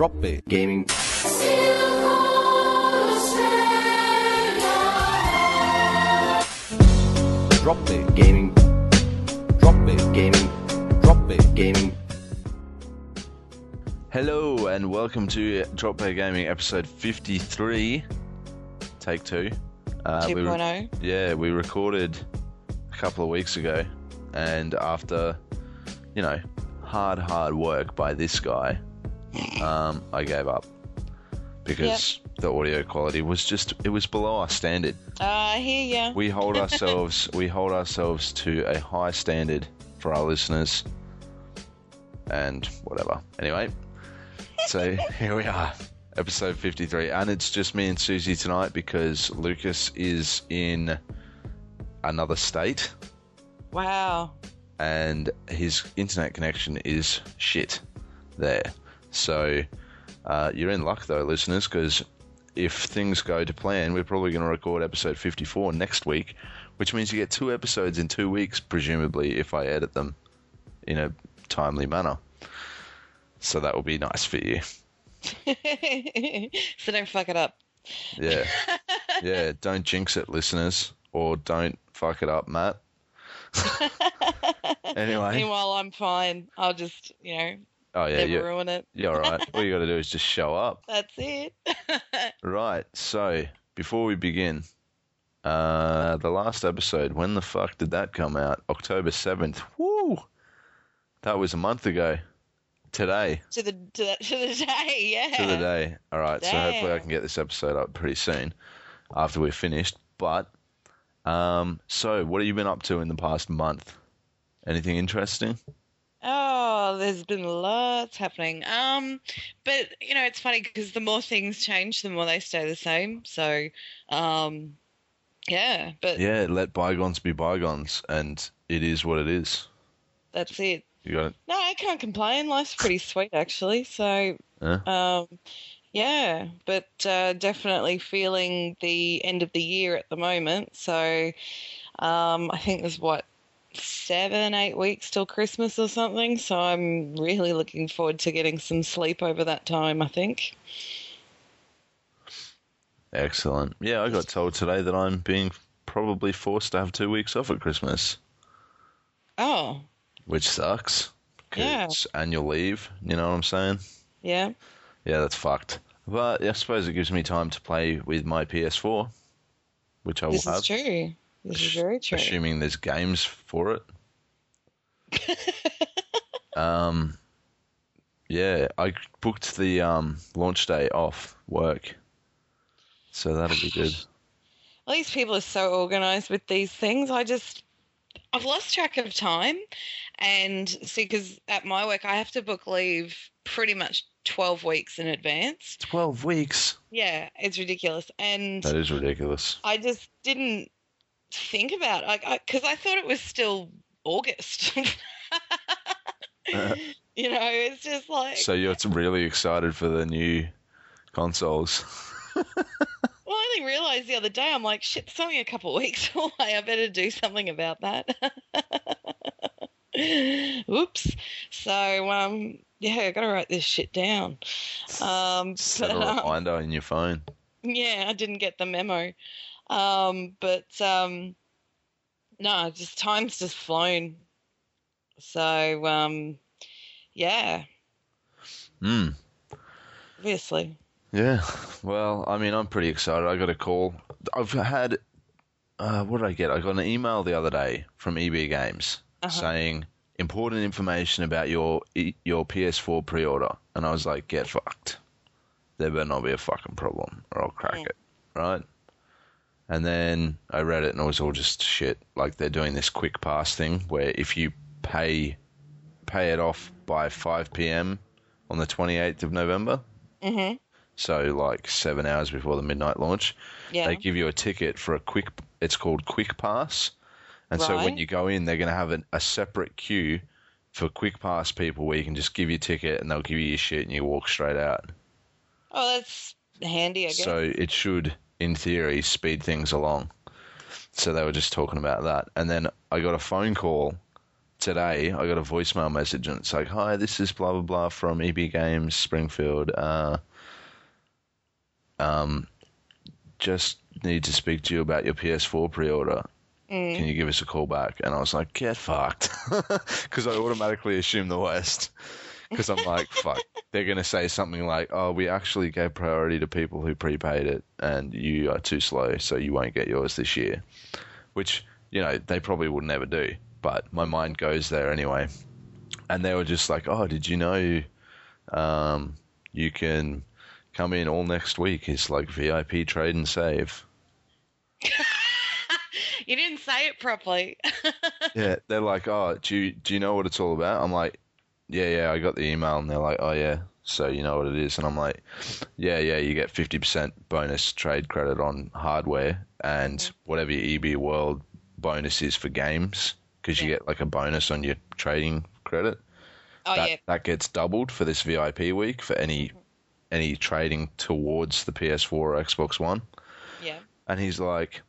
Drop Bear Gaming. Drop Bear Gaming. Drop Bear Gaming. Drop Bear Gaming. Hello and welcome to Drop Bear Gaming episode 53, take two. Uh, we re- 2.0. yeah, we recorded a couple of weeks ago, and after, you know, hard, hard work by this guy, um, I gave up because the audio quality was just it was below our standard. Uh, I hear ya. We hold ourselves we hold ourselves to a high standard for our listeners, and whatever. Anyway, so here we are, episode 53, and it's just me and Susie tonight because Lucas is in another state Wow. and his internet connection is shit there. So uh, you're in luck though, listeners, because if things go to plan, we're probably going to record episode 54 next week, which means you get two episodes in two weeks, presumably, if I edit them in a timely manner. So that will be nice for you. so don't fuck it up. Yeah. yeah, don't jinx it, listeners, or don't fuck it up, Matt. anyway. Meanwhile, I'm fine. I'll just, you know, Oh, yeah, you're, ruin it. you're all right. All you got to do is just show up. That's it. Right. So before we begin, uh, the last episode. When the fuck did that come out? October seventh. Woo! That was a month ago. Today to the to the, to the day, yeah. to the day. All right. So hopefully I can get this episode up pretty soon after we're finished. But um, so what have you been up to in the past month? Anything interesting? Oh, there's been lots happening. Um, but you know, it's funny because the more things change, the more they stay the same. So, um, yeah. But Yeah. Let bygones be bygones, and it is what it is. that's it. You got it. No, I can't complain. Life's pretty sweet, actually. So, Yeah. um, yeah, but uh, definitely feeling the end of the year at the moment. So, um, I think there's what seven, eight weeks till Christmas or something. So I'm really looking forward to getting some sleep over that time. I think. Excellent. Yeah, I got told today that I'm being probably forced to have two weeks off at Christmas, Oh, which sucks. Yeah. it's annual leave. You know what I'm saying? yeah. Yeah, that's fucked. But I suppose it gives me time to play with my PS4, which I will This have. is true. This is very true. Assuming there's games for it. um, yeah, I booked the um, launch day off work, so that'll be good. All these people are so organized with these things. I just, I've lost track of time. And see, because at my work, I have to book leave pretty much 12 weeks in advance. Twelve weeks. Yeah, it's ridiculous. And That is ridiculous. I just didn't think about like because I, thought it was still August. Uh, you know, it's just like So you're really excited for the new consoles. Well, I only realised the other day. I'm like, shit, it's only a couple of weeks away. I better do something about that. Oops. So, um, yeah, I got to write this shit down. Um, Set a but, um, reminder on your phone. yeah, I didn't get the memo. Um, but um, no, just time's just flown. So, um, yeah, Hmm. obviously. Yeah. Well, I mean, I'm pretty excited. I got a call. I've had. Uh, what did I get? I got an email the other day from EB Games Uh-huh. saying important information about your your PS4 pre-order, and I was like, get fucked. There better not be a fucking problem, or I'll crack Mm. it, right? And then I read it, and it was all just shit. Like they're doing this quick pass thing where if you pay pay it off by 5 p.m. on the 28th of November, hmm so like seven hours before the midnight launch, Yeah. they give you a ticket for a quick. It's called Quick Pass, and so when you go in, they're going to have an, a separate queue for Quick Pass people where you can just give your ticket and they'll give you your shit and you walk straight out. oh, that's handy, I guess. So it should, in theory, speed things along. So they were just talking about that, and then I got a phone call today I got a voicemail message and it's like, "Hi, this is blah blah blah from EB Games Springfield. Uh, um, just need to speak to you about your PS4 pre-order. Can you give us a call back?" And I was like, "Get fucked," because I automatically assume the worst. Because I'm like, fuck, they're gonna say something like, "Oh, we actually gave priority to people who prepaid it, and you are too slow, so you won't get yours this year," which you know they probably would never do. But my mind goes there anyway, and they were just like, "Oh, did you know um, you can come in all next week? It's like VIP trade and save." You didn't say it properly. yeah, they're like, "Oh, do you do you know what it's all about?" I'm like, "Yeah, yeah, I got the email." And they're like, "Oh, yeah, so you know what it is?" And I'm like, "Yeah, yeah, you get 50% bonus trade credit on hardware and whatever your EB World bonus is for games because you Yeah. get like a bonus on your trading credit. oh that yeah. that gets doubled for this VIP week for any any trading towards the PS4 or Xbox One." Yeah. And he's like,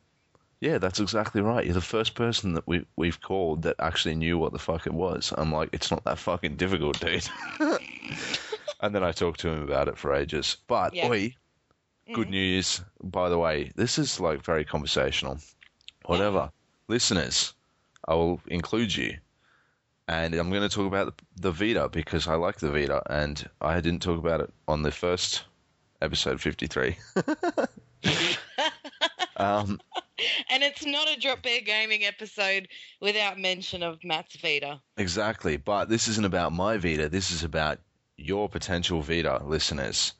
"Yeah, that's exactly right. You're the first person that we we've called that actually knew what the fuck it was." I'm like, "It's not that fucking difficult, dude." and then I talked to him about it for ages. But Yeah. oi, good news. By the way, this is like very conversational. Whatever, listeners, I will include you. And I'm going to talk about the, the Vita because I like the Vita, and I didn't talk about it on the first episode 53. um, And it's not a Drop Bear Gaming episode without mention of Matt's Vita. Exactly, but this isn't about my Vita. This is about your potential Vita listeners.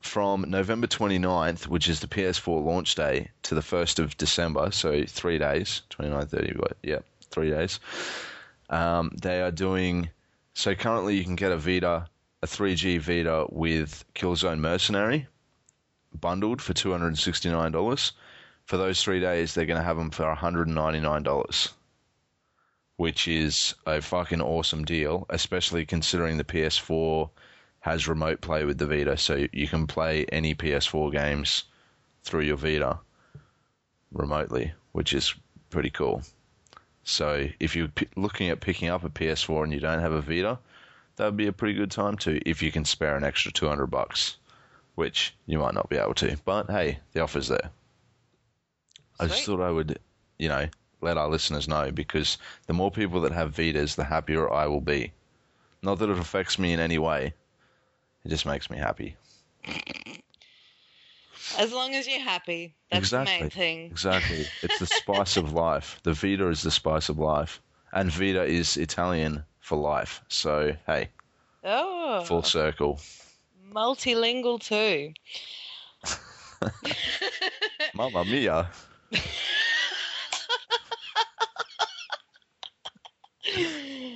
From November 29th, which is the PS4 launch day, to the 1st of December, so three days, 29, 30, what? Yeah, three days. Um, they are doing. So currently, you can get a Vita, a 3G Vita with Killzone Mercenary, bundled for $269. For those three days, they're going to have them for $199 which is a fucking awesome deal, especially considering the PS4 has remote play with the Vita, so you can play any PS4 games through your Vita remotely, which is pretty cool. So if you're p- looking at picking up a PS4 and you don't have a Vita, that would be a pretty good time to if you can spare an extra 200 bucks, which you might not be able to. But hey, the offer's there. I just thought I would, you know, let our listeners know because the more people that have Vitas, the happier I will be. Not that it affects me in any way. It just makes me happy. As long as you're happy, that's the main Exactly. thing. Exactly. it's the spice of life. The Vita is the spice of life. And Vita is Italian for life. So, hey, Oh, full circle. multilingual too. Mamma mia.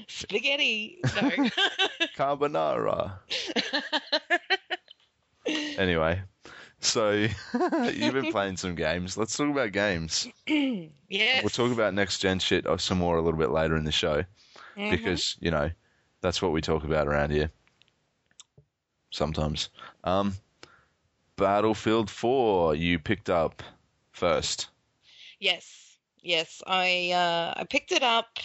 Spaghetti. No. Carbonara. anyway, so you've been playing some games. Let's talk about games. yes. We'll talk about next gen shit or some more a little bit later in the show Mhm. because, you know, that's what we talk about around here. Sometimes. Um, Battlefield 4, you picked up first. Yes, yes. I uh, I picked it up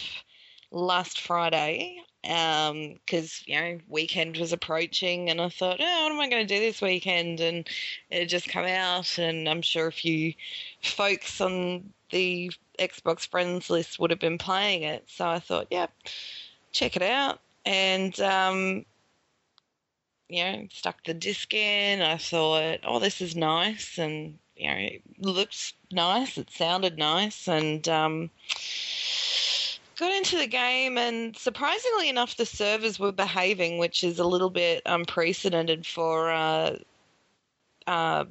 last Friday because you know weekend was approaching, and I thought, oh, what am I going to do this weekend? And it just come out, and I'm sure a few folks on the Xbox friends list would have been playing it. So I thought, yeah, check it out, and um, you know, stuck the disc in. I thought, oh, this is nice, and you know, it looked nice. It sounded nice, and um, got into the game. And surprisingly enough, the servers were behaving, which is a little bit unprecedented for uh, uh,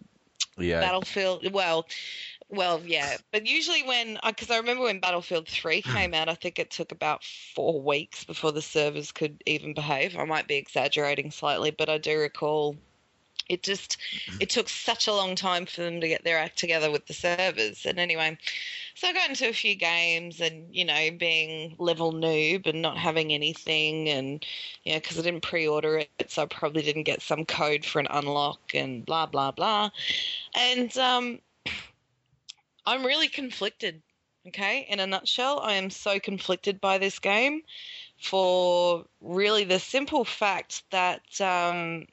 Yeah. Battlefield. Well, well, yeah, but usually when because I remember when Battlefield Three came out, I think it took about four weeks before the servers could even behave. I might be exaggerating slightly, but I do recall it just it took such a long time for them to get their act together with the servers. And anyway, so I got into a few games, and you know, being level noob and not having anything, and you know, because I didn't pre-order it, so I probably didn't get some code for an unlock, and blah blah blah. And um, I'm really conflicted. Okay, in a nutshell, I am so conflicted by this game for really the simple fact that um,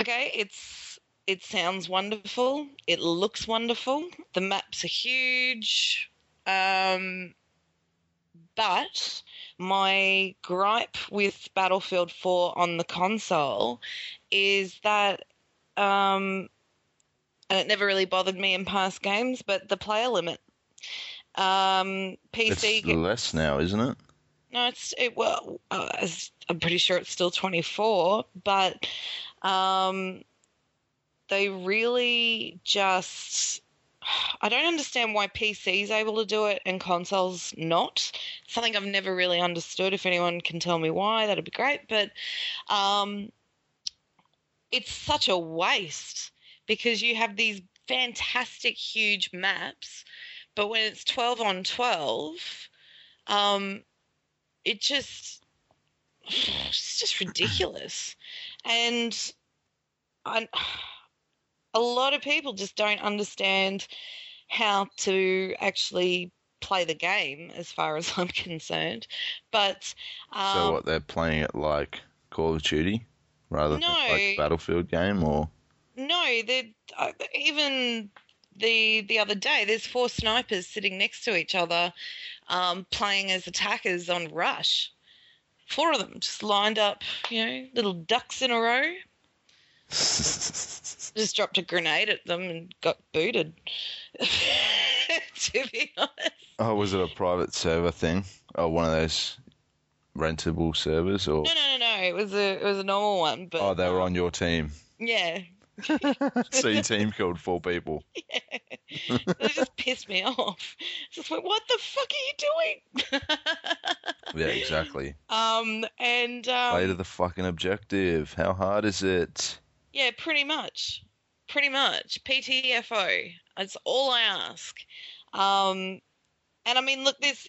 okay, it's it sounds wonderful, it looks wonderful, the maps are huge, um, but my gripe with Battlefield 4 on the console is that um, and it never really bothered me in past games, but the player limit. Um, PC It's less now, isn't it? no, it's it. Well, uh, I'm pretty sure it's still 24, but um, they really just. I don't understand why PC is able to do it and consoles not. Something I've never really understood. If anyone can tell me why, that'd be great. But um, it's such a waste because you have these fantastic, huge maps, but when it's 12 on 12, um, it just it's just ridiculous and I, a lot of people just don't understand how to actually play the game as far as i'm concerned but um, so what they're playing it like Call of Duty rather than like a Battlefield game, or No, they uh, even the the other day. There's four snipers sitting next to each other, um, playing as attackers on Rush. Four of them just lined up, you know, little ducks in a row. Just dropped a grenade at them and got booted. to be honest, oh, was it a private server thing? Oh, one of those rentable servers, or no, no, no, no. It was a it was a normal one, but oh, they were on your team. Yeah, so your team killed four people. Yeah. They just pissed me off. Just went, what the fuck are you doing? Yeah, exactly. Um, and um, Play to the fucking objective. How hard is it? Yeah, pretty much, pretty much. PTFO. That's all I ask. Um, and I mean, look, this.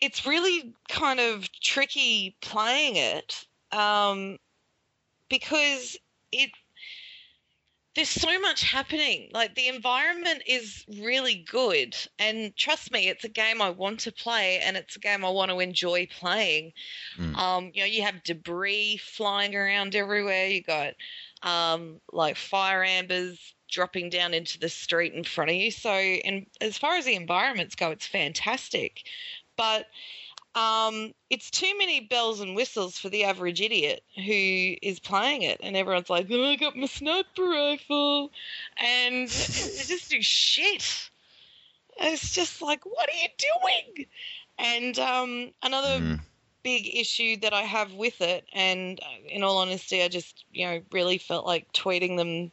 It's really kind of tricky playing it, um, because it. There's so much happening. Like the environment is really good, and trust me, it's a game I want to play, and it's a game I want to enjoy playing. Mm. Um, you know, you have debris flying around everywhere. You got um, like fire ambers dropping down into the street in front of you. So, and as far as the environments go, it's fantastic. But um, it's too many bells and whistles for the average idiot who is playing it, and everyone's like, "Oh, I got my sniper rifle," and they just do shit. It's just like, what are you doing? And um, another Mm. Big issue that I have with it, and uh, in all honesty, I just you know really felt like tweeting them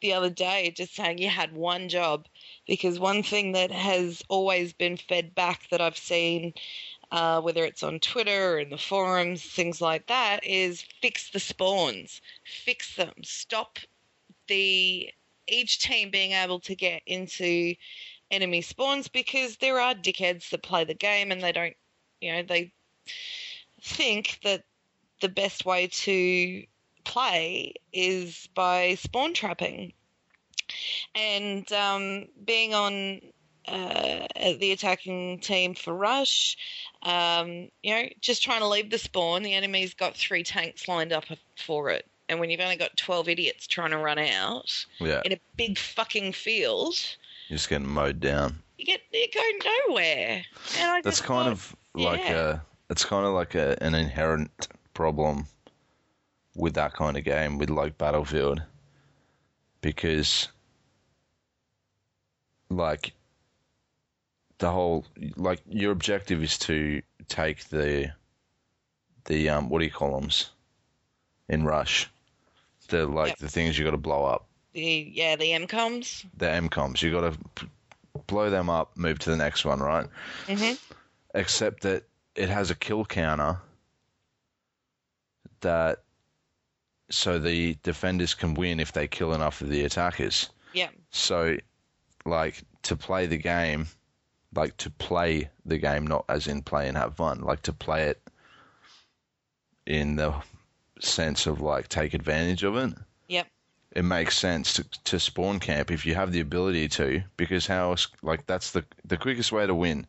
the other day, just saying you had one job, because one thing that has always been fed back that I've seen. Uh, whether it's on Twitter or in the forums, things like that, is fix the spawns, fix them, stop the each team being able to get into enemy spawns because there are dickheads that play the game and they don't, you know, they think that the best way to play is by spawn trapping. And um, being on uh, the attacking team for Rush, um, you know, just trying to leave the spawn, the enemy's got three tanks lined up for it. And when you've only got 12 idiots trying to run out Yeah, in a big fucking field, you're just getting mowed down. you get you go nowhere. And I That's just kind of like yeah. a. It's kind of like a, an inherent problem with that kind of game, with like Battlefield, because like the whole like your objective is to take the the um what do you call them in Rush, the like Yep. the things you got to blow up. the yeah the MCOMs. the MCOMs. You got to p- blow them up, move to the next one, right? hmm Except that it has a kill counter that so the defenders can win if they kill enough of the attackers. Yeah. So, like to play the game, like to play the game, not as in play and have fun, like to play it in the sense of like take advantage of it. Yep. it makes sense to, to spawn camp if you have the ability to, because how else, like that's the the quickest way to win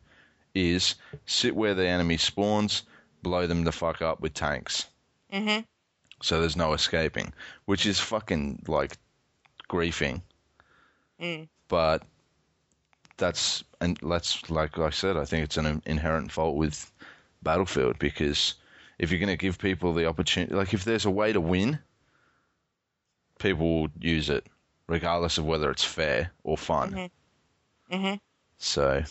is sit where the enemy spawns, blow them the fuck up with tanks. hmm So there's no escaping, which is fucking like griefing. Mm. But that's and let's like I said, I think it's an inherent fault with Battlefield because if you're going to give people the opportunity, like if there's a way to win, people will use it, regardless of whether it's fair or fun. Mhm. Mhm. So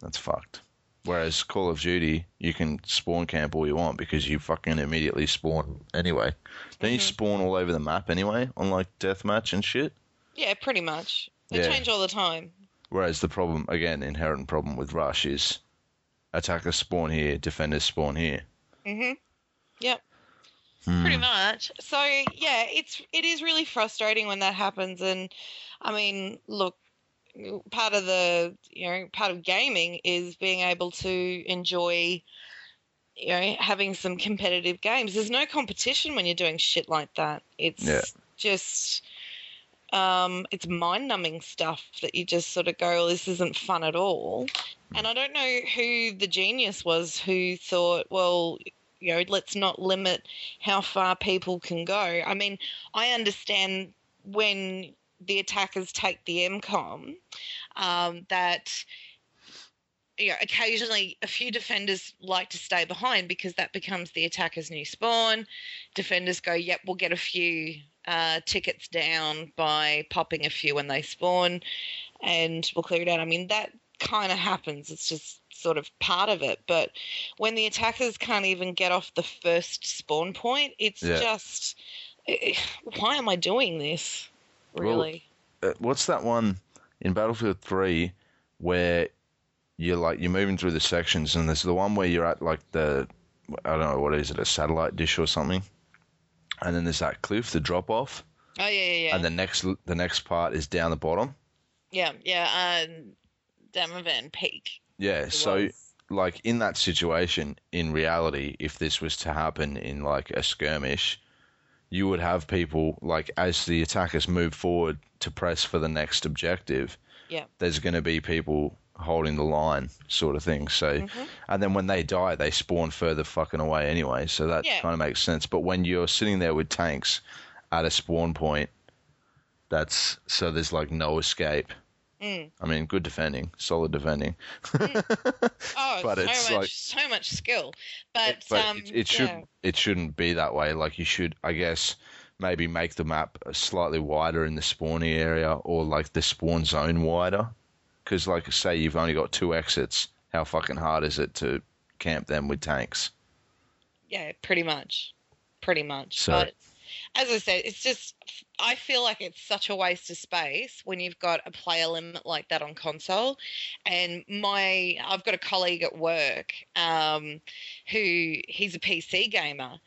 that's fucked. Whereas Call of Duty, you can spawn camp all you want because you fucking immediately spawn anyway. Don't you Mhm. spawn all over the map anyway on like deathmatch and shit? Yeah, pretty much. They Yeah. change all the time. Whereas the problem, again, inherent problem with Rush is attackers spawn here, defenders spawn here. hmm Yep. Hmm. Pretty much. So yeah, it's it is really frustrating when that happens, and I mean, look, part of the you know part of gaming is being able to enjoy you know having some competitive games. There's no competition when you're doing shit like that. It's Yeah. just um, it's mind numbing stuff that you just sort of go, well, this isn't fun at all. And I don't know who the genius was who thought, well, you know, let's not limit how far people can go. I mean, I understand when the attackers take the MCOM um, that you know, occasionally a few defenders like to stay behind because that becomes the attacker's new spawn. Defenders go, yep, we'll get a few uh, tickets down by popping a few when they spawn and we'll clear it out. I mean, that kind of happens. It's just sort of part of it. But when the attackers can't even get off the first spawn point, it's Yeah. just, why am I doing this? Well, Really? Uh, what's that one in Battlefield 3 where you're like you're moving through the sections and there's the one where you're at like the I don't know what is it a satellite dish or something, and then there's that cliff, the drop off, oh, yeah, yeah, yeah. and the next the next part is down the bottom. yeah, yeah. Um, Damavand Peak. Yeah, so was. like in that situation, in reality, if this was to happen in like a skirmish, you would have people like as the attackers move forward to press for the next objective. Yeah. There's going to be people holding the line, sort of thing. So, Mhm. and then when they die, they spawn further fucking away anyway. So that Yeah. kind of makes sense. But when you're sitting there with tanks at a spawn point, that's so there's like no escape. Mm. I mean, good defending, solid defending. Oh, But so it's much, like- so much skill. But, but um, it, it should yeah. it shouldn't be that way. Like you should, I guess, maybe make the map slightly wider in the spawning area, or like the spawn zone wider. Because, like, say you've only got two exits, how fucking hard is it to camp them with tanks? Yeah, pretty much. Pretty much. So- but as I said, it's just I feel like it's such a waste of space when you've got a player limit like that on console. And my I've got a colleague at work um, who he's a PC gamer.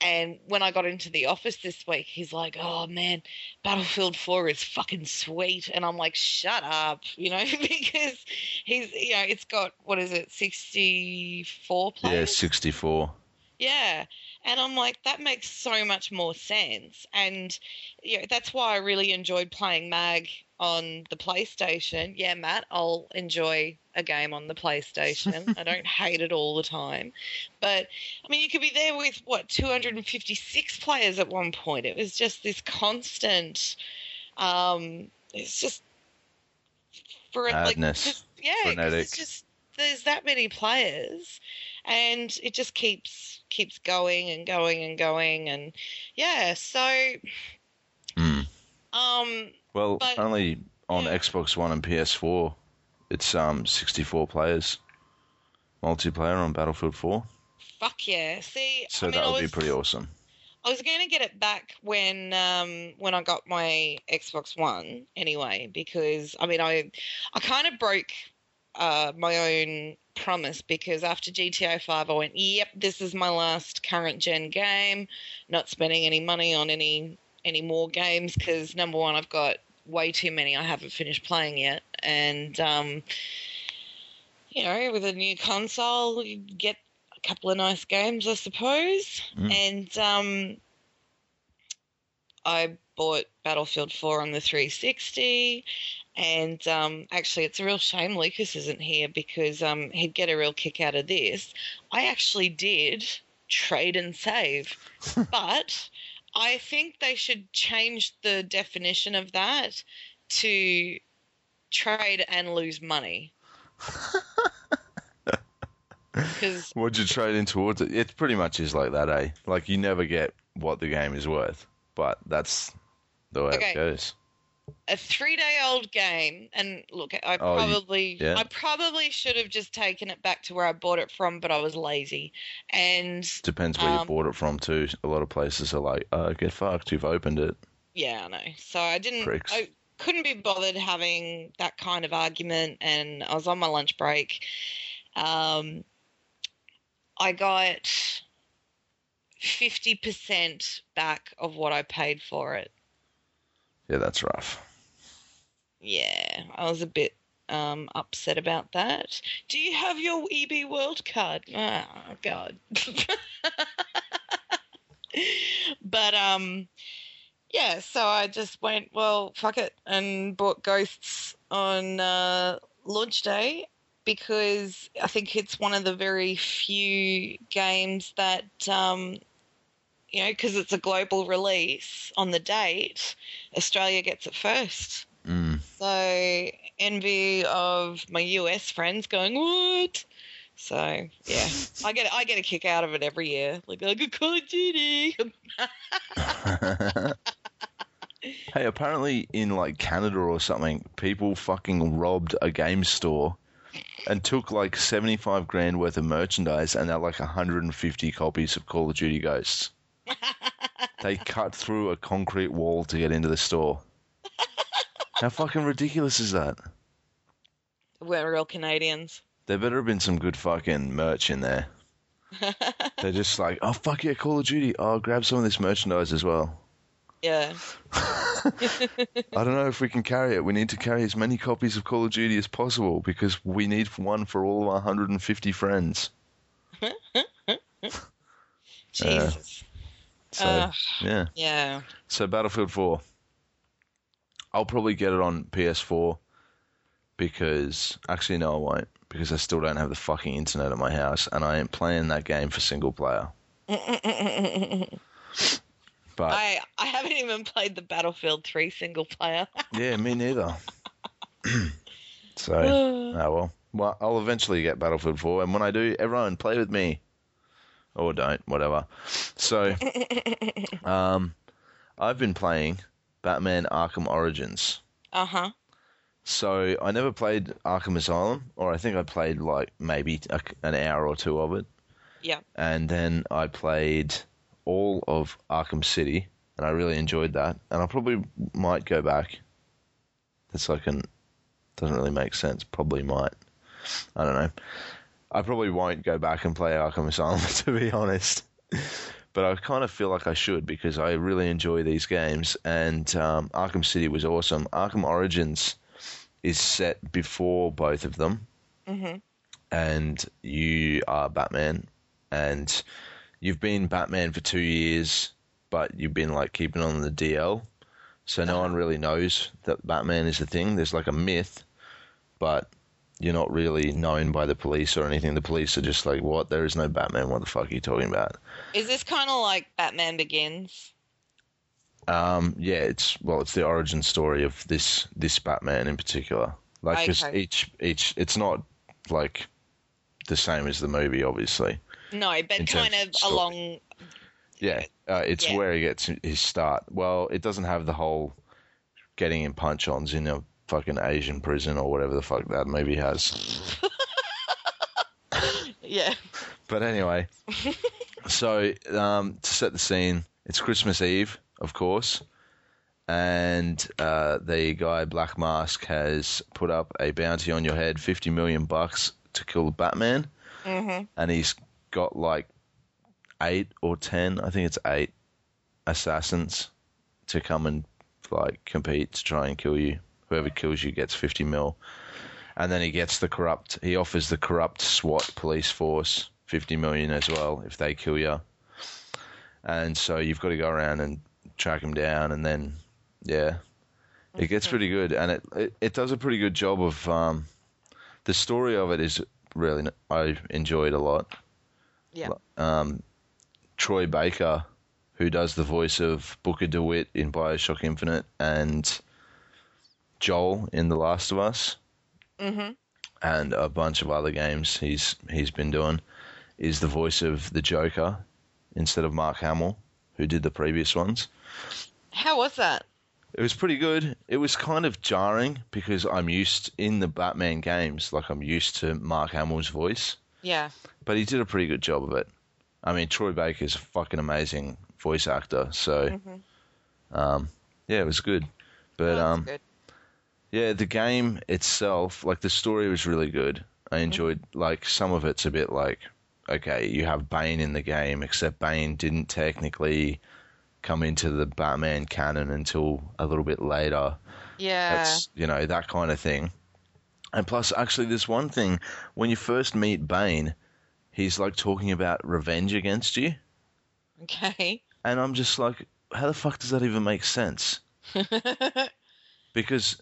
And when I got into the office this week, he's like, "Oh man, Battlefield 4 is fucking sweet," and I'm like, "Shut up," you know, because he's, you know, it's got what is it, 64 players? Yeah, sixty-four. Yeah. And I'm like, that makes so much more sense. And you know, that's why I really enjoyed playing Mag on the PlayStation. Yeah, Matt, I'll enjoy a game on the PlayStation. I don't hate it all the time. But I mean, you could be there with what 256 players at one point. It was just this constant. Um, it's just for like, Madness. just- yeah, it's just there's that many players, and it just keeps keeps going and going and going, and yeah. So, Hmm. um, Well, But- only on yeah. Xbox One and PS4, it's um sixty-four players multiplayer on Battlefield Four. fuck yeah. See, So I mean, that would be pretty awesome. I was going to get it back when um, when I got my Xbox One anyway, because I mean I I kind of broke uh, my own promise because after GTA Five I went, yep, this is my last current gen game. Not spending any money on any any more games because number one I've got way too many I haven't finished playing yet, and um, you know with a new console you get a couple of nice games I suppose Mm. and um, I bought Battlefield 4 on the 360. And um, actually, it's a real shame Lucas isn't here because um, he'd get a real kick out of this. I actually did trade and save, but I think they should change the definition of that to trade and lose money. Because What'd you trade in towards it? It pretty much is like that, eh? Like you never get what the game is worth, but that's the way Okay. it goes. A three-day-old game, and look, I Oh, you- probably, yeah. I probably should have just taken it back to where I bought it from, but I was lazy, and Depends where you Um, bought it from too. A lot of places are like, "Oh, get fucked! You've opened it." Yeah, I know. So I didn't. Pricks. I couldn't be bothered having that kind of argument, and I was on my lunch break. Um, I got fifty percent back of what I paid for it. Yeah, that's rough. Yeah, I was a bit um, upset about that. Do you have your EB World card? Oh God. but um, yeah. So I just went, well, fuck it, and bought Ghosts on uh, launch day because I think it's one of the very few games that um, you know, because it's a global release on the date, Australia gets it first. Mm. So envy of my US friends going what? So yeah, I get I get a kick out of it every year. Like I got Call of Duty. hey, apparently in like Canada or something, people fucking robbed a game store and took like 75 grand worth of merchandise and they're like 150 copies of Call of Duty Ghosts. They cut through a concrete wall to get into the store. How fucking ridiculous is that? We're real Canadians. There better have been some good fucking merch in there. They're just like, oh fuck yeah, Call of Duty. Oh, grab some of this merchandise as well. Yeah. I don't know if we can carry it. We need to carry as many copies of Call of Duty as possible because we need one for all of our 150 friends. Jesus. So Ugh. yeah. yeah. So Battlefield 4. I'll probably get it on PS4 because actually no, I won't because I still don't have the fucking internet at my house and I ain't playing that game for single player. But I I haven't even played the Battlefield 3 single player. yeah, me neither. so oh well. Well, I'll eventually get Battlefield 4 and when I do, everyone play with me. Or don't, whatever. So um I've been playing Batman Arkham Origins. uh huh. So I never played Arkham Asylum, or I think I played like maybe a, an hour or two of it, Yeah. and then I played all of Arkham City, and I really enjoyed that. And I probably might go back. That's like an doesn't really make sense. Probably might. I don't know. I probably won't go back and play Arkham Asylum to be honest. But I kind of feel like I should because I really enjoy these games, and um, Arkham City was awesome. Arkham Origins is set before both of them, Mhm. and you are Batman, and you've been Batman for two years, but you've been like keeping on the DL, so no one really knows that Batman is a thing. There's like a myth, but you're not really known by the police or anything. The police are just like, "What? There is no Batman. What the fuck are you talking about?" Is this kind of like Batman Begins? Um, yeah, it's well, it's the origin story of this this Batman in particular. Like, Okay. each each, it's not like the same as the movie, obviously. No, but kind of along. Yeah, uh, it's Yeah. where he gets his start. Well, it doesn't have the whole getting in punch-ons in a fucking Asian prison or whatever the fuck that movie has. Yeah. But anyway, so um, to set the scene, it's Christmas Eve, of course, and uh, the guy Black Mask has put up a bounty on your head, fifty million bucks to kill the Batman, hmm and he's got like eight or ten, I think it's eight assassins to come and like compete to try and kill you. Whoever kills you gets fifty mil. And then he gets the corrupt. He offers the corrupt SWAT police force fifty million as well if they kill you. And so you've got to go around and track him down, and then yeah, it gets pretty good, and it, it it does a pretty good job of um, the story of it is really I enjoyed a lot. Yeah. Um, Troy Baker, who does the voice of Booker DeWitt in Bioshock Infinite, and Joel in The Last of Us, Mhm. and a bunch of other games he's he's been doing, is the voice of the Joker instead of Mark Hamill, who did the previous ones. How was that? It was pretty good. It was kind of jarring because I'm used in the Batman games, like I'm used to Mark Hamill's voice, Yeah. but he did a pretty good job of it. I mean, Troy Baker's a fucking amazing voice actor, so Mhm. um, yeah, it was good. But That's um, good. Yeah, the game itself, like the story was really good. I mm-hmm. enjoyed like some of it's a bit like okay, you have Bane in the game, except Bane didn't technically come into the Batman canon until a little bit later. Yeah. That's you know that kind of thing. And plus, actually, there's one thing when you first meet Bane, he's like talking about revenge against you, Okay. and I'm just like, how the fuck does that even make sense? Because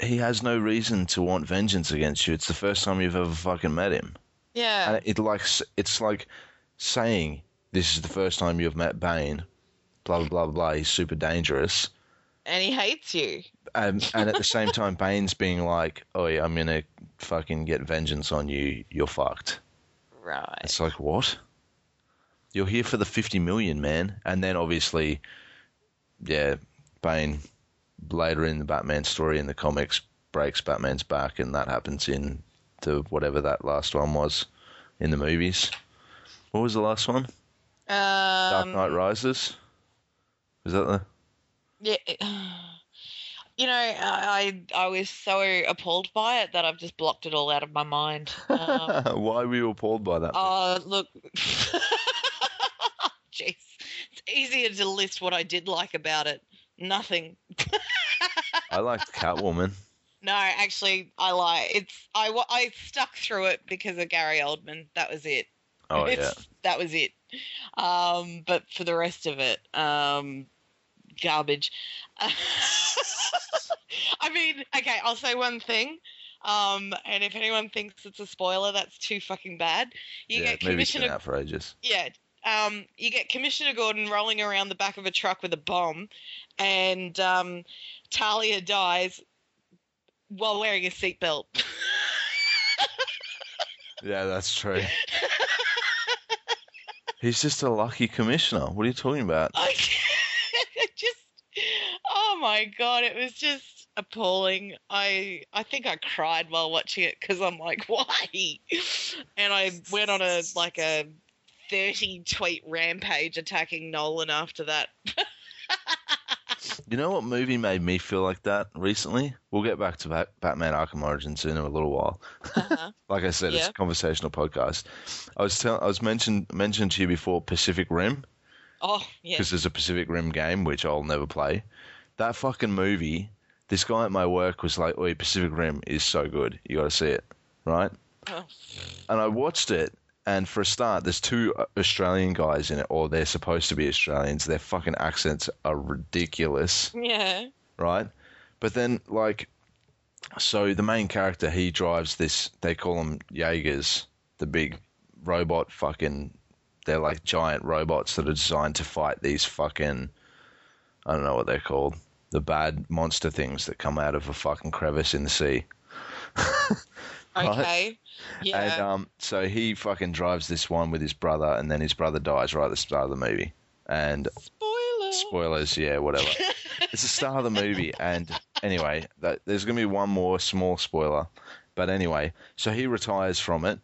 he has no reason to want vengeance against you. It's the first time you've ever fucking met him, yeah. and it like it's like saying this is the first time you've met Bane. Blah blah blah blah. He's super dangerous. and he hates you. Um, and at the same time, Bane's being like, "Oh yeah, I'm gonna fucking get vengeance on you. You're fucked." Right. It's like what? You're here for the fifty million, man. And then obviously, yeah, Bane later in the Batman story in the comics breaks Batman's back, and that happens in the whatever that last one was in the movies. What was the last one? Dark Um, Knight Rises. Was that the? Yeah. You know, I I was so appalled by it that I've just blocked it all out of my mind. Um, Why were you appalled by that? Oh, look. Jeez. It's easier to list what I did like about it. Nothing. I liked Catwoman. No, actually, I like it's. I, I stuck through it because of Gary Oldman. That was it. Oh yeah. That was it. Um, but for the rest of it, um, garbage. I mean, okay, I'll say one thing. Um, and if anyone thinks it's a spoiler, that's too fucking bad. You yeah, get Commissioner out for ages. yeah. Um, you get Commissioner Gordon rolling around the back of a truck with a bomb, and um, Talia dies while wearing a seatbelt. Yeah, that's true. He's just a lucky commissioner. What are you talking about? I just, oh my god, it was just appalling. I I think I cried while watching it because I'm like, why? And I went on a like a 30 tweet rampage attacking Nolan after that. You know what movie made me feel like that recently? We'll get back to Bat- Batman Arkham Origins in a little while. Uh-huh. Like I said, it's a conversational podcast. I was tell- I was mentioned mentioned to you before Pacific Rim Oh yeah, because there's a Pacific Rim game which I'll never play. That fucking movie. This guy at my work was like, "Oh, Pacific Rim is so good. You got to see it, right?" Oh. And I watched it, and for a start, there's two uh, Australian guys in it, or they're supposed to be Australians. Their fucking accents are ridiculous, yeah. right? But then, like, so the main character, he drives this. They call them Jaegers, the big robot fucking. They're like giant robots that are designed to fight these fucking. I don't know what they're called. The bad monster things that come out of a fucking crevice in the sea. Right. Okay. Yeah. And um, so he fucking drives this one with his brother, and then his brother dies right at the start of the movie. And Spoiler. spoilers, yeah, whatever. it's the start of the movie, and anyway, that, there's gonna be one more small spoiler. But anyway, so he retires from it,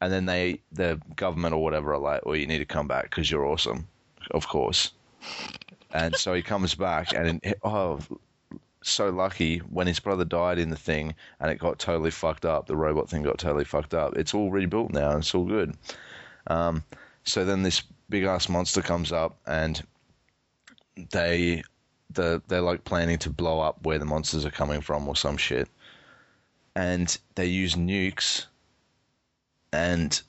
and then they, the government or whatever, are like, "Well, you need to come back because you're awesome," of course. And so he comes back, and oh, so lucky when his brother died in the thing and it got totally fucked up. The robot thing got totally fucked up. It's all rebuilt now and it's all good. Um, so then this big ass monster comes up and they the they're like planning to blow up where the monsters are coming from or some shit. And they use nukes and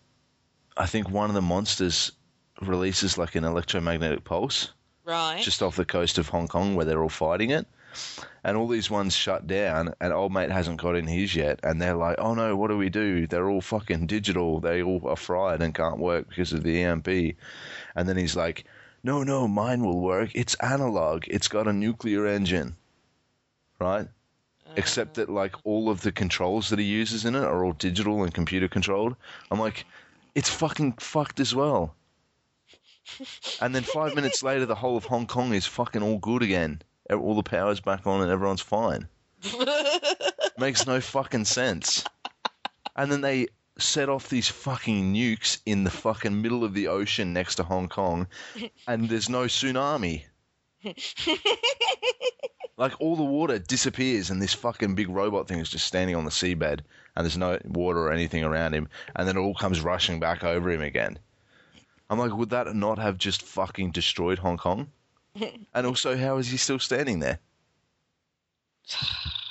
I think one of the monsters releases like an electromagnetic pulse Right. just off the coast of Hong Kong where they're all fighting it. And all these ones shut down, and old mate hasn't got in his yet. And they're like, "Oh no, what do we do? They're all fucking digital. They all are fried and can't work because of the EMP." And then he's like, "No, no, mine will work. It's analog. It's got a nuclear engine, right? Uh-huh. Except that like all of the controls that he uses in it are all digital and computer controlled." I'm like, "It's fucking fucked as well." And then five minutes later, the whole of Hong Kong is fucking all good again. All the power's back on and everyone's fine. Makes no fucking sense. And then they set off these fucking nukes in the fucking middle of the ocean next to Hong Kong, and there's no tsunami. like all the water disappears, and this fucking big robot thing is just standing on the seabed, and there's no water or anything around him, and then it all comes rushing back over him again. I'm like, would that not have just fucking destroyed Hong Kong? and also, how is he still standing there?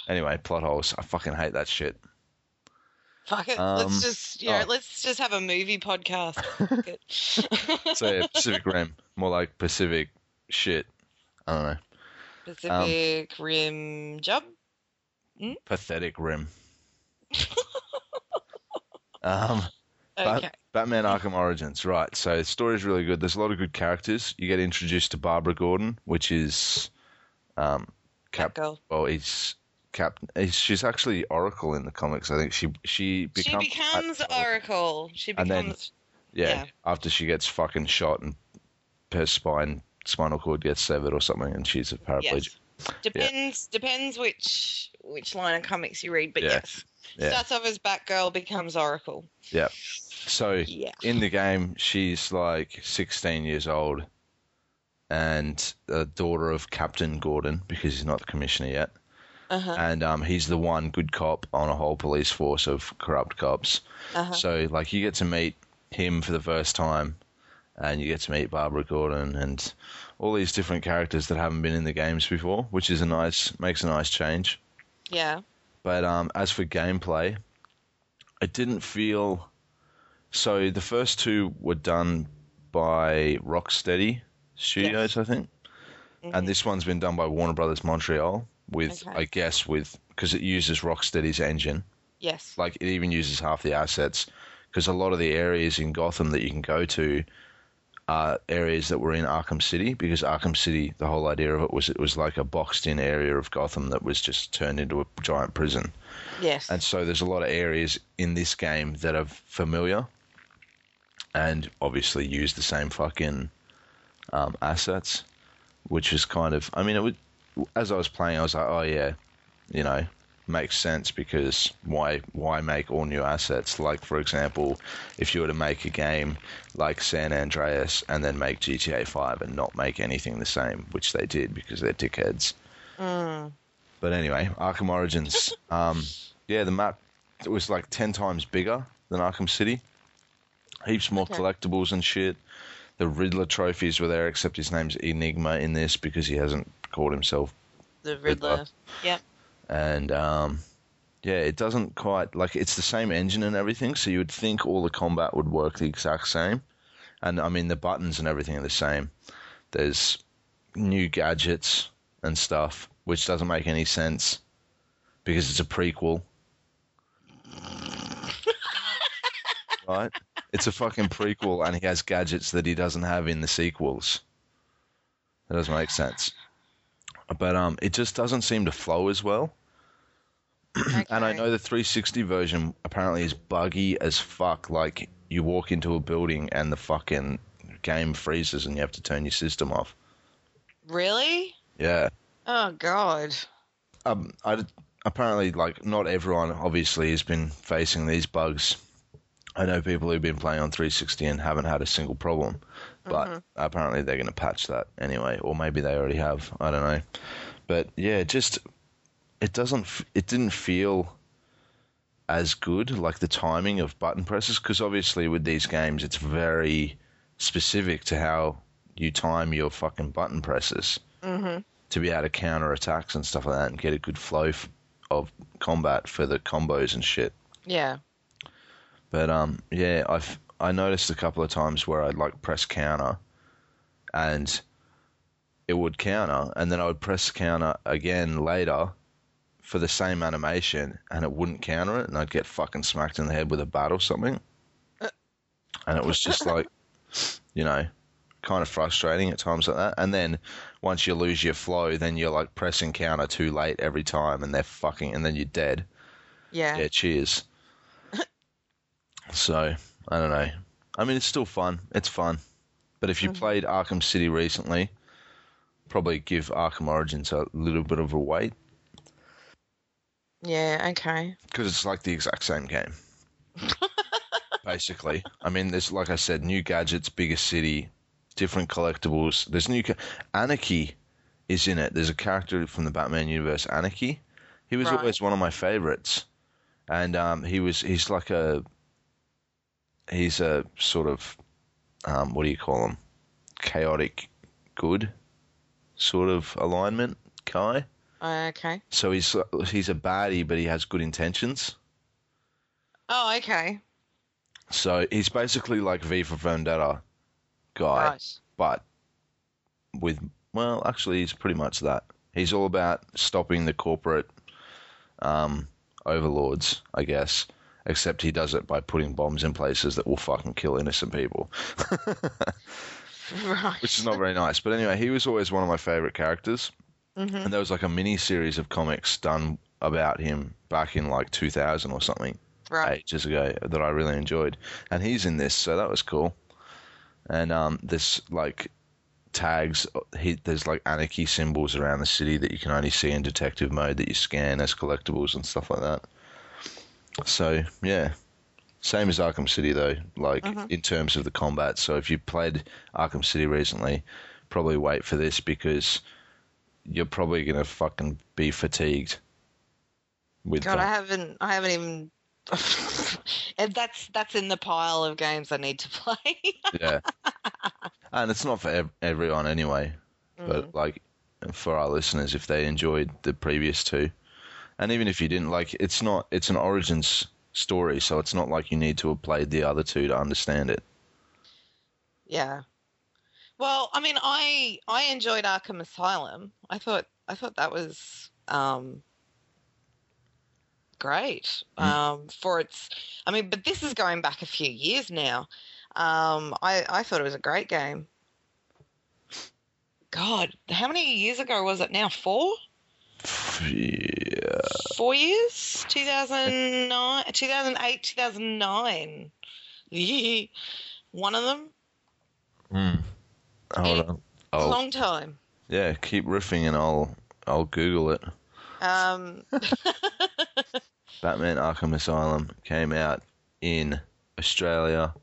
Anyway, plot holes. I fucking hate that shit. Fuck it. Um, let's just know, oh. let's just have a movie podcast. So yeah, Pacific Rim, more like Pacific shit. I don't know. Pacific Rim job. Hmm? Pathetic Rim. um, Bat- Batman Arkham Origins, right? So the story's really good. There's a lot of good characters. You get introduced to Barbara Gordon, which is um, Cap. Batgirl. Well, he's Cap. he's- She's actually Oracle in the comics. I think she she becomes she becomes Oracle. She And then- becomes. Yeah, Yeah. after she gets fucking shot and her spine spinal cord gets severed or something, and she's a paraplegic. Yes. Depends depends which which line of comics you read, but Yeah. yes. Yeah. Starts off as Batgirl, becomes Oracle. Yeah. So Yeah. in the game, she's like 16 years old and the daughter of Captain Gordon because he's not the commissioner yet. Uh-huh. And um, he's the one good cop on a whole police force of corrupt cops. Uh-huh. So, like, you get to meet him for the first time, and you get to meet Barbara Gordon and all these different characters that haven't been in the games before, which is a nice makes a nice change. Yeah. But um, as for gameplay, it didn't feel. So the first two were done by Rocksteady Studios, I think, and this one's been done by Warner Brothers Montreal with, Okay. I guess, with because it uses Rocksteady's engine. Yes. Like it even uses half the assets because a lot of the areas in Gotham that you can go to are areas that were in Arkham City because Arkham City, the whole idea of it was it was like a boxed in area of Gotham that was just turned into a giant prison. Yes. And so there's a lot of areas in this game that are familiar and obviously use the same fucking um, assets, which is kind of, I mean, it would, as I was playing, I was like, oh yeah, you know, makes sense because why why make all new assets? Like for example, if you were to make a game like San Andreas and then make GTA 5 and not make anything the same, which they did because they're dickheads. Mm. But anyway, Arkham Origins. Um, yeah, the map it was like ten times bigger than Arkham City. Heaps more Okay. collectibles and shit. The Riddler trophies were there, except his name's Enigma in this because he hasn't called himself. The Riddler. Riddler. Yep. And um, yeah, it doesn't quite like it's the same engine and everything, so you would think all the combat would work the exact same. And I mean, the buttons and everything are the same. There's new gadgets and stuff, which doesn't make any sense because it's a prequel. right? It's a fucking prequel, and he has gadgets that he doesn't have in the sequels. That doesn't make sense. But um, it just doesn't seem to flow as well. And I know the 360 version apparently is buggy as fuck. Like you walk into a building and the fucking game freezes and you have to turn your system off. Really? Yeah. Oh God. Um, I apparently like not everyone obviously has been facing these bugs. I know people who've been playing on 360 and haven't had a single problem, but apparently they're going to patch that anyway, or maybe they already have. I don't know. But yeah, just it doesn't. It didn't feel as good, like the timing of button presses, because obviously with these games, it's very specific to how you time your fucking button presses Mm-hmm. to be able to counter attacks and stuff like that and get a good flow f- of combat for the combos and shit. Yeah. But um, yeah, I've I noticed a couple of times where I'd like press counter, and it would counter, and then I would press counter again later for the same animation, and it wouldn't counter it, and I'd get fucking smacked in the head with a bat or something. And it was just like, you know, kind of frustrating at times like that. And then once you lose your flow, then you're like pressing counter too late every time, and they're fucking, and then you're dead. Yeah. Yeah, cheers. so I don't know. I mean, it's still fun. It's fun, but if you played Arkham City recently, probably give Arkham Origins a little bit of a wait Yeah. Okay. because it's like the exact same game. Basically, I mean, there's like I said, new gadgets, bigger city, different collectibles. There's new ca- Anarchy is in it. There's a character from the Batman universe, Anarchy. He was Right. always one of my favorites, and um, he was he's like a he's a sort of um, what do you call him? Chaotic good sort of alignment guy. Okay. So he's he's a baddie, but he has good intentions. Oh, okay. So he's basically like V for Vendetta guy, Right. but with well, actually, he's pretty much that. He's all about stopping the corporate um, overlords, I guess. Except he does it by putting bombs in places that will fucking kill innocent people, Right. which is not very nice. But anyway, he was always one of my favorite characters. Mhm. And there was like a mini series of comics done about him back in like 2000 or something. Right. ages ago that I really enjoyed, and he's in this, so that was cool. And um, this like tags, he, there's like anarchy symbols around the city that you can only see in detective mode that you scan as collectibles and stuff like that. So yeah, same as Arkham City though, like mm-hmm. in terms of the combat. So if you played Arkham City recently, probably wait for this because you're probably gonna fucking be fatigued. With God, the- I haven't. I haven't even. and that's that's in the pile of games I need to play. yeah. And it's not for ev- everyone anyway, but mm. like for our listeners, if they enjoyed the previous two, and even if you didn't, like it's not, it's an origins story, so it's not like you need to have played the other two to understand it. yeah. Well, I mean, I I enjoyed Arkham Asylum. I thought I thought that was um, great um, for its. I mean, but this is going back a few years now. Um, I I thought it was a great game. God, how many years ago was it now? Four? Yeah. Four years? 2009, 2008, 2009. One of them? Hmm. Hold on. A long time. yeah. Keep riffing, and I'll I'll Google it. Um, Batman Arkham Asylum came out in Australia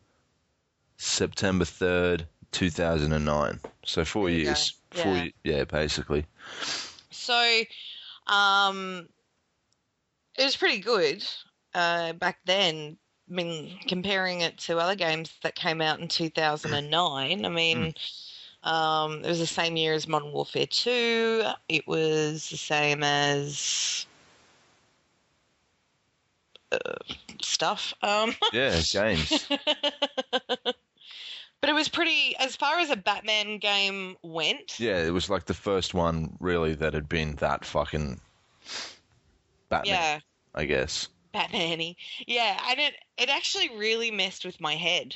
September 3rd, 2009. So 4 There you years. Four Yeah. ye- yeah, basically. so, um, it was pretty good uh, back then. I mean, comparing it to other games that came out in 2009, I mean, um, it was the same year as Modern Warfare 2. It was the same as uh, stuff. Um, Yeah, games. but it was pretty, as far as a Batman game went. yeah, it was like the first one really that had been that fucking Batman, yeah. I guess. Batman-y. Yeah, and it it actually really messed with my head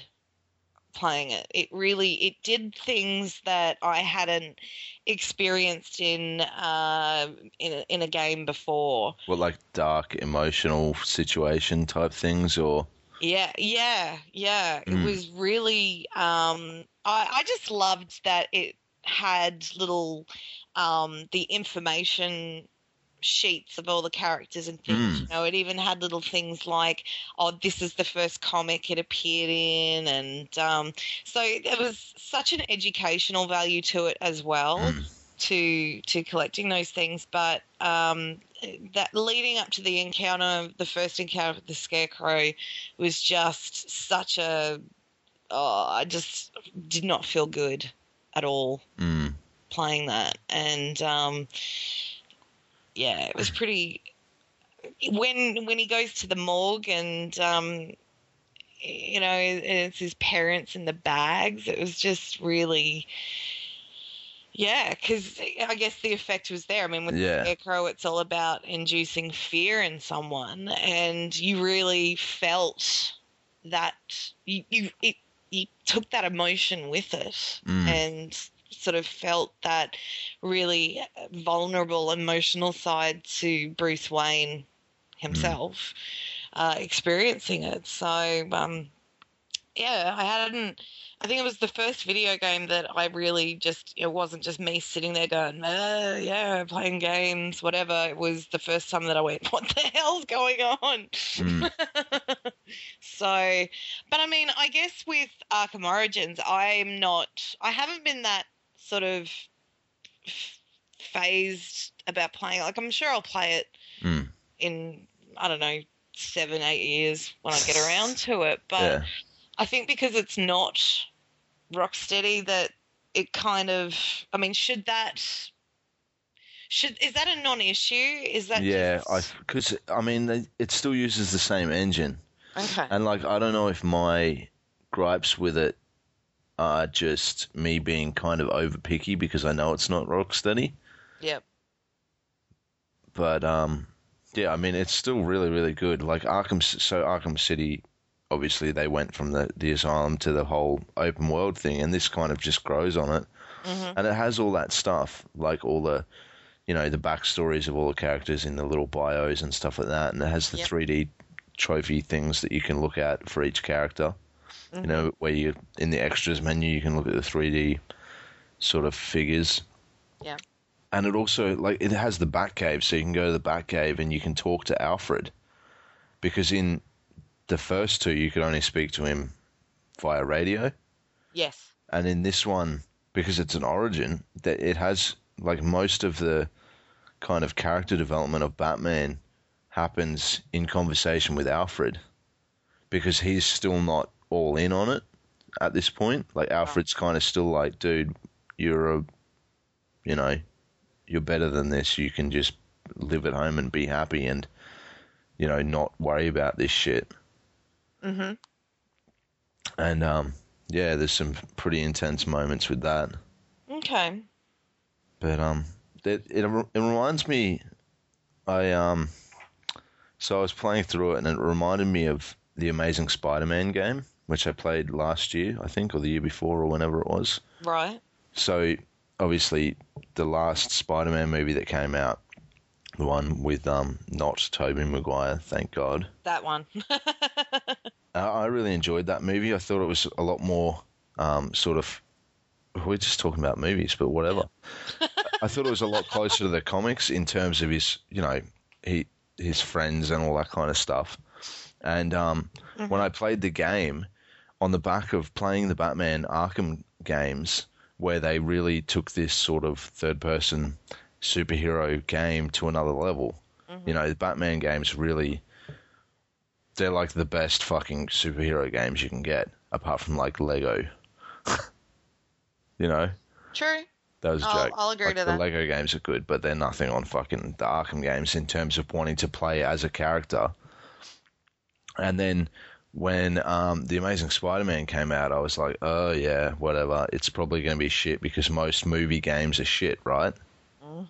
playing it. It really it did things that I hadn't experienced in uh in a, in a game before. What like dark emotional situation type things or Yeah, yeah, yeah. It Mm. was really um I I just loved that it had little um the information sheets of all the characters and things. Mm. You know, it even had little things like, oh, this is the first comic it appeared in and um so there was such an educational value to it as well Mm. to to collecting those things but um that leading up to the encounter the first encounter with the scarecrow was just such a oh i just did not feel good at all mm, playing that and um yeah it was pretty when when he goes to the morgue and um you know it's his parents in the bags it was just really Yeah, because I guess the effect was there. I mean, with Yeah. Scarecrow, it's all about inducing fear in someone, and you really felt that you you it, you took that emotion with it, Mm. and sort of felt that really vulnerable emotional side to Bruce Wayne himself uh, experiencing it. So, um, yeah, I hadn't. I think it was the first video game that I really just. It wasn't just me sitting there going, uh, "Yeah, playing games, whatever." It was the first time that I went, "What the hell's going on?" Mm. so, but I mean, I guess with Arkham Origins, I'm not. I haven't been that sort of fazed about playing. Like, I'm sure I'll play it Mm. in I don't know seven, eight years when I get around to it. But yeah. I think because it's not Rocksteady, that it kind of. I mean, should that. Should is that a non-issue? Is that Yeah, I just- because I mean they- it still uses the same engine, okay. and like I don't know if my gripes with it are just me being kind of over picky because I know it's not Rocksteady. Yep. but um, yeah, I mean it's still really really good. Like Arkham, so Arkham City, obviously they went from the the asylum to the whole open world thing, and this kind of just grows on it, hmm and it has all that stuff, like all the, you know, the backstories of all the characters in the little bios and stuff like that, and it has the Yep. 3D trophy things that you can look at for each character. You know, where you in the extras menu you can look at the 3D sort of figures. Yeah. And it also like it has the Batcave, so you can go to the Batcave and you can talk to Alfred, because in the first two you could only speak to him via radio, Yes. and in this one because it's an origin that it has like most of the kind of character development of Batman happens in conversation with Alfred because he's still not all in on it at this point. Like Alfred's kind of still like, dude, you're a, you know, you're better than this. You can just live at home and be happy and, you know, not worry about this shit. hmm And um, yeah, there's some pretty intense moments with that. Okay. But um, it it, it reminds me, I um, so I was playing through it and it reminded me of the Amazing Spider-Man game, which I played last year, I think, or the year before, or whenever it was. Right. So obviously, the last Spider-Man movie that came out, the one with um, not Tobey Maguire, thank God. That one. I I really enjoyed that movie. I thought it was a lot more um, sort of. We're just talking about movies, but whatever. I thought it was a lot closer to the comics in terms of his, you know, he his friends and all that kind of stuff. And um, when I played the game, on the back of playing the Batman Arkham games, where they really took this sort of third-person superhero game to another level. You mm-hmm. know, the Batman games really they're like the best fucking superhero games you can get, apart from like Lego. you know, True. that was a I'll- joke. I'll agree like, to the that. Lego games are good, but they're nothing on fucking the Arkham games in terms of wanting to play as a character. And then when um, the Amazing Spider-Man came out, I was like, oh yeah, whatever. It's probably going to be shit because most movie games are shit, right?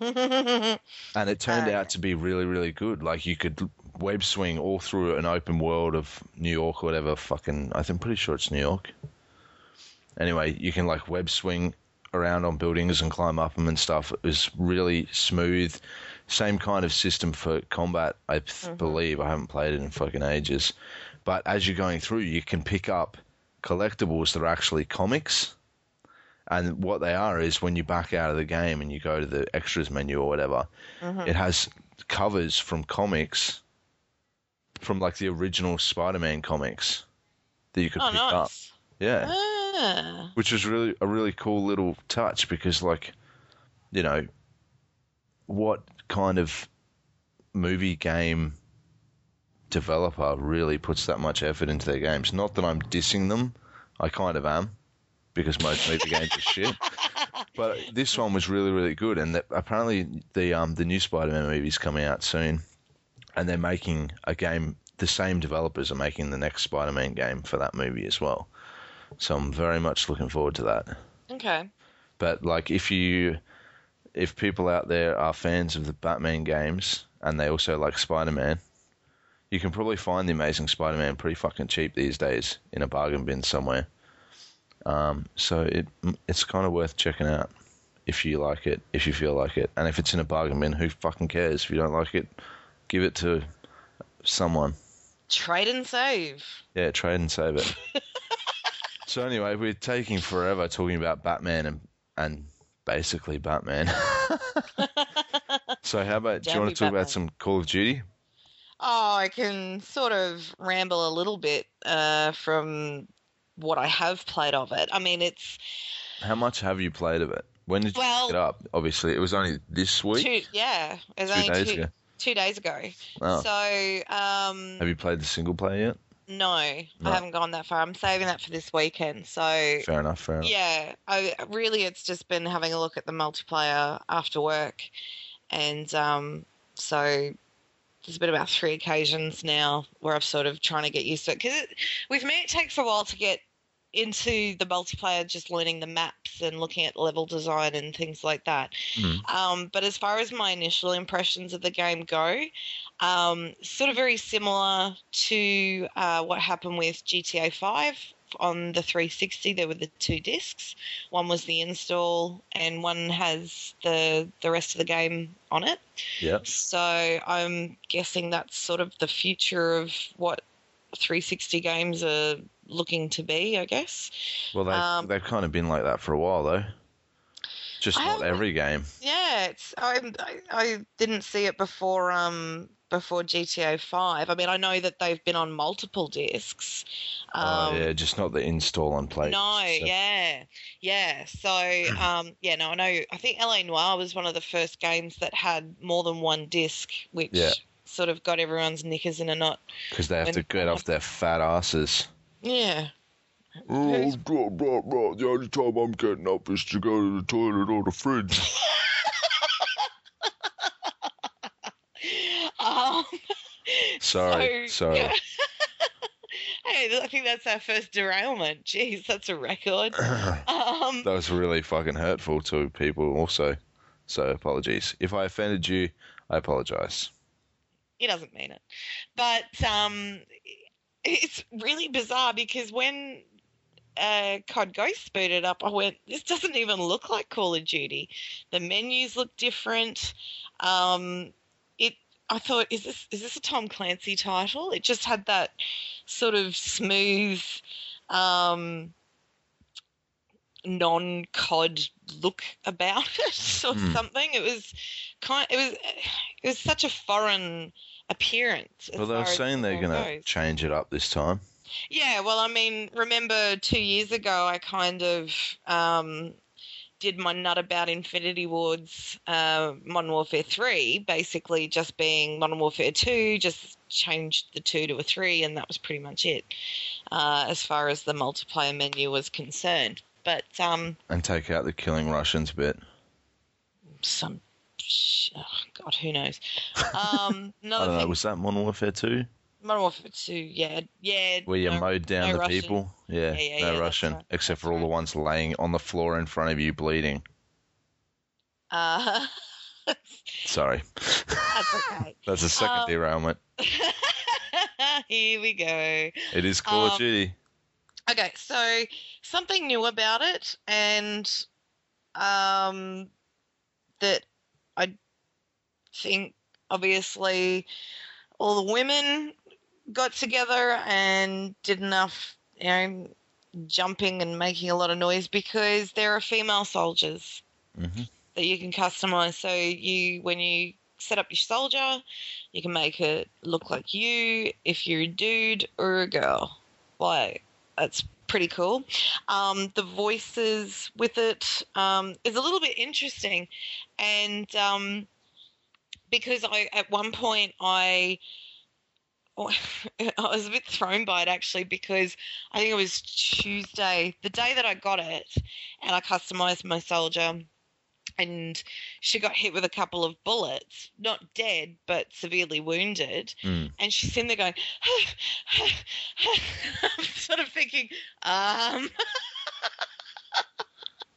and it turned Uh, out to be really, really good. Like you could web swing all through an open world of New York or whatever. Fucking, I think pretty sure it's New York. Anyway, you can like web swing around on buildings and climb up them and stuff. It was really smooth. Same kind of system for combat, I th- believe. I haven't played it in fucking ages. But as you're going through, you can pick up collectibles that are actually comics. And what they are is when you back out of the game and you go to the extras menu or whatever, it has covers from comics, from like the original Spider-Man comics that you could Oh, pick up. Yeah, Ah. which was really a really cool little touch because, like, you know, what kind of movie game developer really puts that much effort into their games? Not that I'm dissing them, I kind of am because most movie games are shit. But this one was really, really good, and that apparently the um the new Spider-Man movie is coming out soon, and they're making a game. The same developers are making the next Spider-Man game for that movie as well. So I'm very much looking forward to that. Okay. But like, if you, if people out there are fans of the Batman games and they also like Spider Man, you can probably find the Amazing Spider Man pretty fucking cheap these days in a bargain bin somewhere. Um, so it it's kind of worth checking out if you like it, if you feel like it, and if it's in a bargain bin, who fucking cares? If you don't like it, give it to someone. Trade and save. Yeah, trade and save it. so anyway, we're taking forever talking about Batman and and basically Batman. so how about do you want to talk about some Call of Duty? Oh, I can sort of ramble a little bit uh, from what I have played of it. I mean, it's How much have you played of it? When did you Well- pick it up? Obviously, it was only this week. two, yeah, it was Two only days two, ago. two days ago. Oh. So, um, Have you played the single player yet? no, No. I haven't gone that far. I'm saving that for this weekend. So, Fair enough. Fair enough. yeah, I really it's just been having a look at the multiplayer after work, and um, so there's been about three occasions now where I've sort of trying to get used to it because with me it takes a while to get into the multiplayer, just learning the maps and looking at level design and things like that. Mm. Um, but as far as my initial impressions of the game go, um, sort of very similar to uh, what happened with GTA 5 on the 360. There were the two discs. One was the install, and one has the the rest of the game on it. Yep. So I'm guessing that's sort of the future of what 360 games are looking to be. I guess. Well, they've, Um, they've kind of been like that for a while, though. Just I not every game. Yeah, it's I, I I didn't see it before um before GTA 5. I mean, I know that they've been on multiple discs. Um, oh yeah, just not the install and play. No, stuff. yeah, yeah. So, um, yeah, no, I know. I think LA Noire was one of the first games that had more than one disc, which Yeah. sort of got everyone's knickers in a knot. because they have when- to get off their fat asses. Yeah, Oh, blah, blah, blah. The only time I'm getting up is to go to the toilet or the fridge. um, Sorry, so- sorry. hey, I think that's our first derailment. Jeez, that's a record. Um, that was really fucking hurtful to people, also. So apologies if I offended you. I apologize. he doesn't mean it. But um, it's really bizarre because when uh, COD Ghost booted up, I went, this doesn't even look like Call of Duty. The menus look different. Um, I thought, is this is this a Tom Clancy title? It just had that sort of smooth, um, non-COD look about it, or Hmm. something. It was kind. It was. It was such a foreign appearance. Well, they're saying they're going to change it up this time. Yeah, well, I mean, remember two years ago, I kind of um, did my nut about Infinity Ward's uh, Modern Warfare 3, basically just being Modern Warfare 2, just changed the 2 to a 3, and that was pretty much it uh, as far as the multiplayer menu was concerned. But um, And take out the killing Russians bit. some. Oh, God, who knows? Um, I another don't know. thing, Was that Modern Warfare 2? 2, yeah, yeah. Where you no- mowed down no the Russian. people? Yeah, Yeah, yeah, no yeah, Russian. right. Except for all the ones laying on the floor in front of you bleeding. Uh, Sorry. that's okay. That's a second Um, derailment. Here we go. It is Call of um, Duty. Okay, so something new about it, and um, that I think obviously all the women got together and did enough, you know, jumping and making a lot of noise because there are female soldiers hmm that you can customize. So you, when you set up your soldier, you can make it look like you if you're a dude or a girl. Like that's pretty cool. Um, the voices with it um, is a little bit interesting, and um, because I at one point I. I was a bit thrown by it actually because I think it was Tuesday, the day that I got it, and I customized my soldier and she got hit with a couple of bullets, not dead, but severely wounded. Mm. And she's in there going, I'm sort of thinking, um,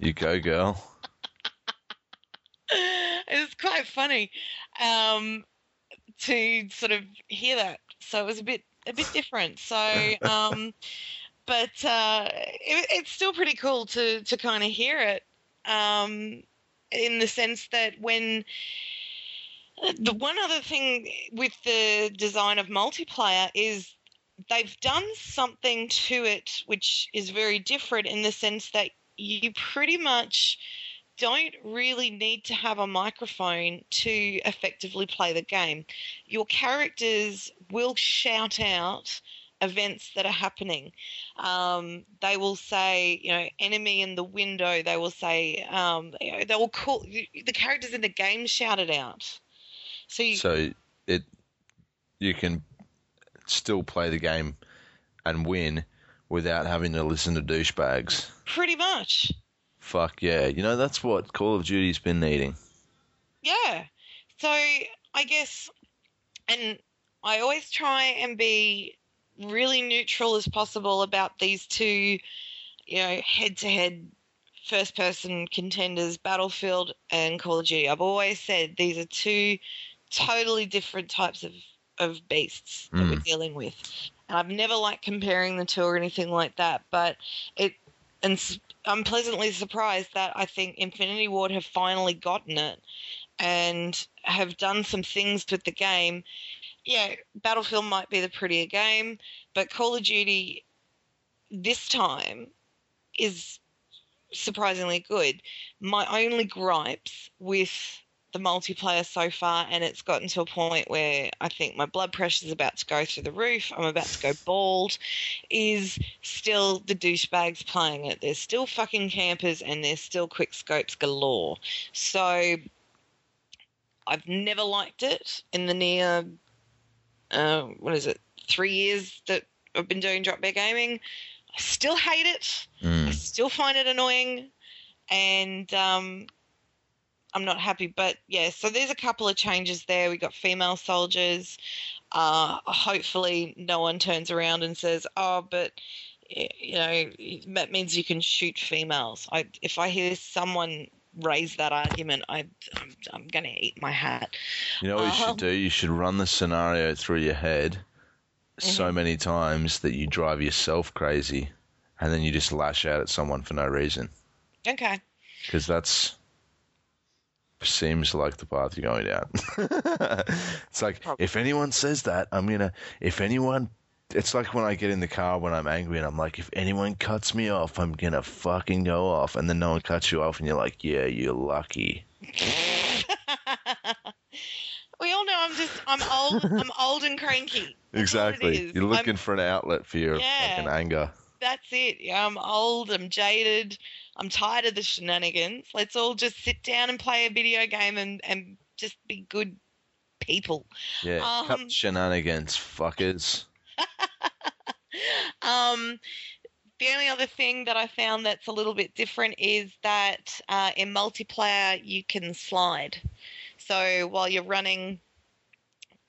You go, girl. it was quite funny um, to sort of hear that. So it was a bit a bit different. So, um, but uh, it, it's still pretty cool to to kind of hear it um, in the sense that when the one other thing with the design of multiplayer is they've done something to it which is very different in the sense that you pretty much don't really need to have a microphone to effectively play the game. Your characters will shout out events that are happening. Um, they will say, you know, enemy in the window. They will say, um, you know, they will call the characters in the game shout it out. So, you, So it you can still play the game and win without having to listen to douchebags. pretty much. Fuck yeah. You know, that's what Call of Duty's been needing. Yeah. So I guess, and I always try and be really neutral as possible about these two, you know, head to head first person contenders, Battlefield and Call of Duty. I've always said these are two totally different types of, of beasts that we're Mm. dealing with. And I've never liked comparing the two or anything like that, but it, and I'm pleasantly surprised that I think Infinity Ward have finally gotten it and have done some things with the game. Yeah, Battlefield might be the prettier game, but Call of Duty this time is surprisingly good. My only gripes with the multiplayer so far, and it's gotten to a point where I think my blood pressure is about to go through the roof. I'm about to go bald. Is still the douchebags playing it. There's still fucking campers, and there's still quick scopes galore. So I've never liked it in the near, uh, what is it, three years that I've been doing drop bear gaming. I still hate it. I Mm. still find it annoying, and um, I'm not happy. But yeah, so there's a couple of changes there. We got female soldiers. Uh, hopefully, no one turns around and says, "Oh, but." You know, that means you can shoot females. I, if I hear someone raise that argument, I, I'm, I'm going to eat my hat. You know what you Um, should do? You should run the scenario through your head so Mhm. many times that you drive yourself crazy and then you just lash out at someone for no reason. Okay. Because that's seems like the path you're going down. it's like Probably. if anyone says that, I'm gonna. If anyone, it's like when I get in the car when I'm angry and I'm like, if anyone cuts me off, I'm gonna fucking go off, and then no one cuts you off, and you're like, yeah, you're lucky. we all know I'm just I'm old I'm old and cranky. That's Exactly. You're I'm- looking for an outlet for your Yeah. fucking anger. That's it. I'm old, I'm jaded, I'm tired of the shenanigans. Let's all just sit down and play a video game and, and just be good people. Yeah. Um, cut shenanigans, fuckers. Um, the only other thing that I found that's a little bit different is that uh, in multiplayer you can slide. So while you're running,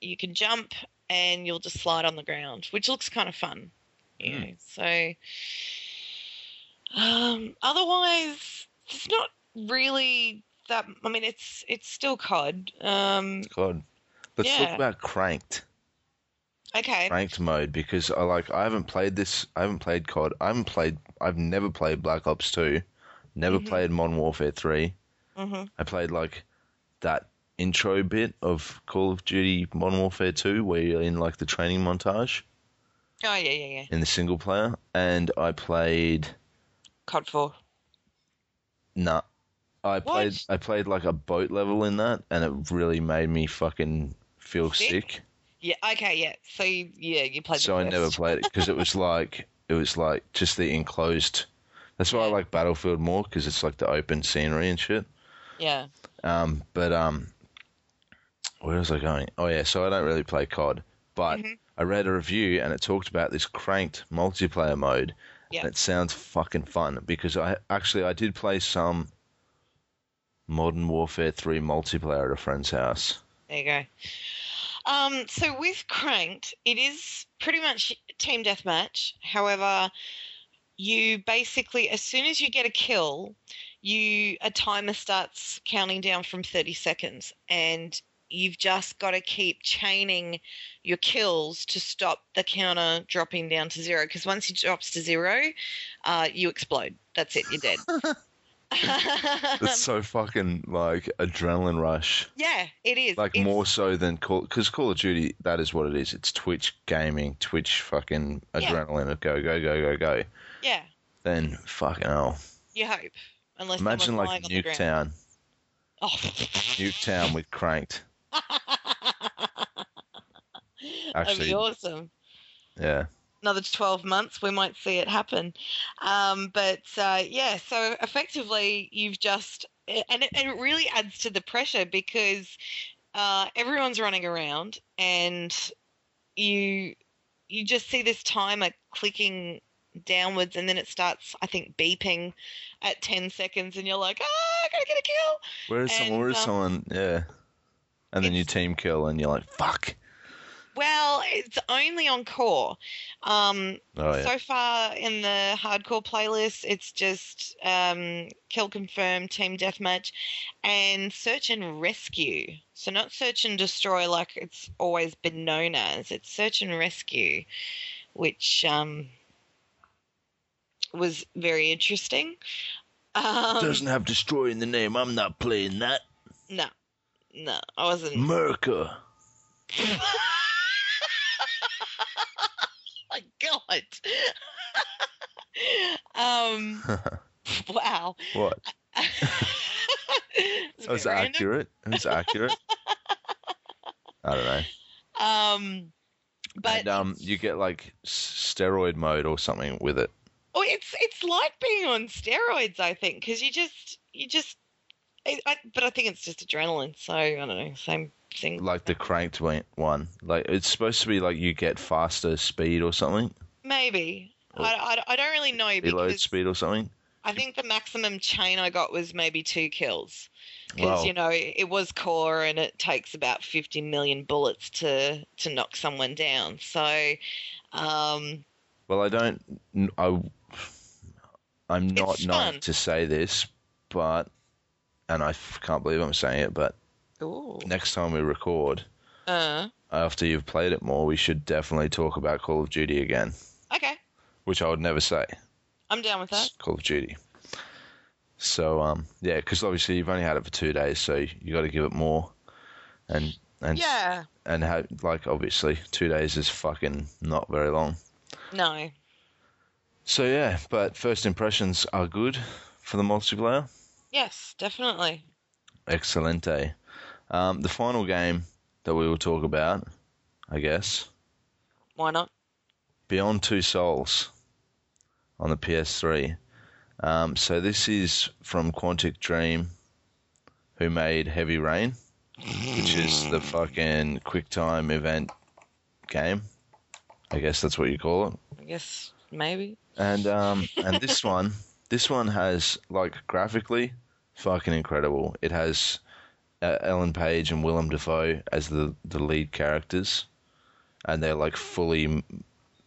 you can jump and you'll just slide on the ground, which looks kind of fun. You know, so um, otherwise, it's not really that. I mean, it's it's still COD. Um, God. Let's talk about cranked. okay. ranked mode because I like I haven't played this. I haven't played COD. I haven't played. I've never played Black Ops Two. Never Mhm. played Modern Warfare Three. hmm I played like that intro bit of Call of Duty Modern Warfare Two where you're in like the training montage Oh yeah, yeah, yeah. in the single player, and I played. COD Four. Nah. I played. What? I played like a boat level in that, and it really made me fucking feel Sick? sick. Yeah. Okay. Yeah. So you, yeah, you played. so I never played it because it was like it was like just the enclosed. That's why I like Battlefield more because it's like the open scenery and shit. Yeah. Um, but um, where was I going? Oh yeah, so I don't really play COD, but Mhm. I read a review and it talked about this cranked multiplayer mode. Yeah. And it sounds fucking fun because I actually I did play some Modern Warfare 3 multiplayer at a friend's house. There you go. Um, so with Cranked, it is pretty much team deathmatch. However, you basically, as soon as you get a kill, you a timer starts counting down from 30 seconds and you've just got to keep chaining your kills to stop the counter dropping down to zero because once it drops to zero uh, you explode that's it you're dead It's so fucking like adrenaline rush. yeah it is Like It's- more so than Call, because Call of Duty, that is what it is. It's Twitch gaming, Twitch fucking Yeah. adrenaline of go, go, go, go, go. yeah Then fucking hell. you hope unless Imagine like lying on the ground. Nuketown. oh. Nuketown with Cranked. That'd be awesome. Yeah. Another 12 months, we might see it happen. Um, but uh, yeah, so effectively, you've just, and it, and it really adds to the pressure because uh, everyone's running around and you you just see this timer clicking downwards and then it starts i think beeping at 10 seconds and you're like ah i gotta get a kill Where is someone? Where is um, someone? Yeah. And then you team kill, and you're like, "Fuck!" well it's only on core um, Oh yeah. So far in the hardcore playlist, it's just um, kill confirm, team deathmatch, and search and rescue. So not search and destroy like it's always been known as. It's search and rescue, which um, was very interesting. Um, Doesn't have destroy in the name. I'm not playing that. no, no, I wasn't. Merca. my god. um. Wow. what? That was random. accurate. It was accurate. I don't know. Um, but and um, you get like steroid mode or something with it. oh, it's it's like being on steroids, I think, because you just you just. I, I, but I think it's just adrenaline, so I don't know, same thing. like the cranked one- one. Like it's supposed to be like you get faster speed or something, Maybe Or I, I, I don't really know reload because speed or something. I think the maximum chain I got was maybe two kills. Because Wow. you know it was core and it takes about 50 million bullets to to knock someone down. So, um, Well, I don't. I I'm not known to say this, but, and I f- can't believe I'm saying it, but ooh, next time we record, uh, after you've played it more, we should definitely talk about Call of Duty again, okay, which I would never say. I'm down with that. It's Call of Duty. So um, yeah, because obviously you've only had it for two days, so you got to give it more, and and Yeah, and ha- like obviously two days is fucking not very long. no, So yeah, but first impressions are good for the multiplayer. Yes, definitely. Excelente. Um, the final game that we will talk about, I guess, Why not? Beyond Two Souls on the PS3. Um, so this is from Quantic Dream, who made Heavy Rain, which is the fucking QuickTime event game. I guess that's what you call it. I guess maybe. And um, and this one, this one has like graphically, fucking incredible. It has uh, Ellen Page and Willem Dafoe as the the lead characters, and they're like fully,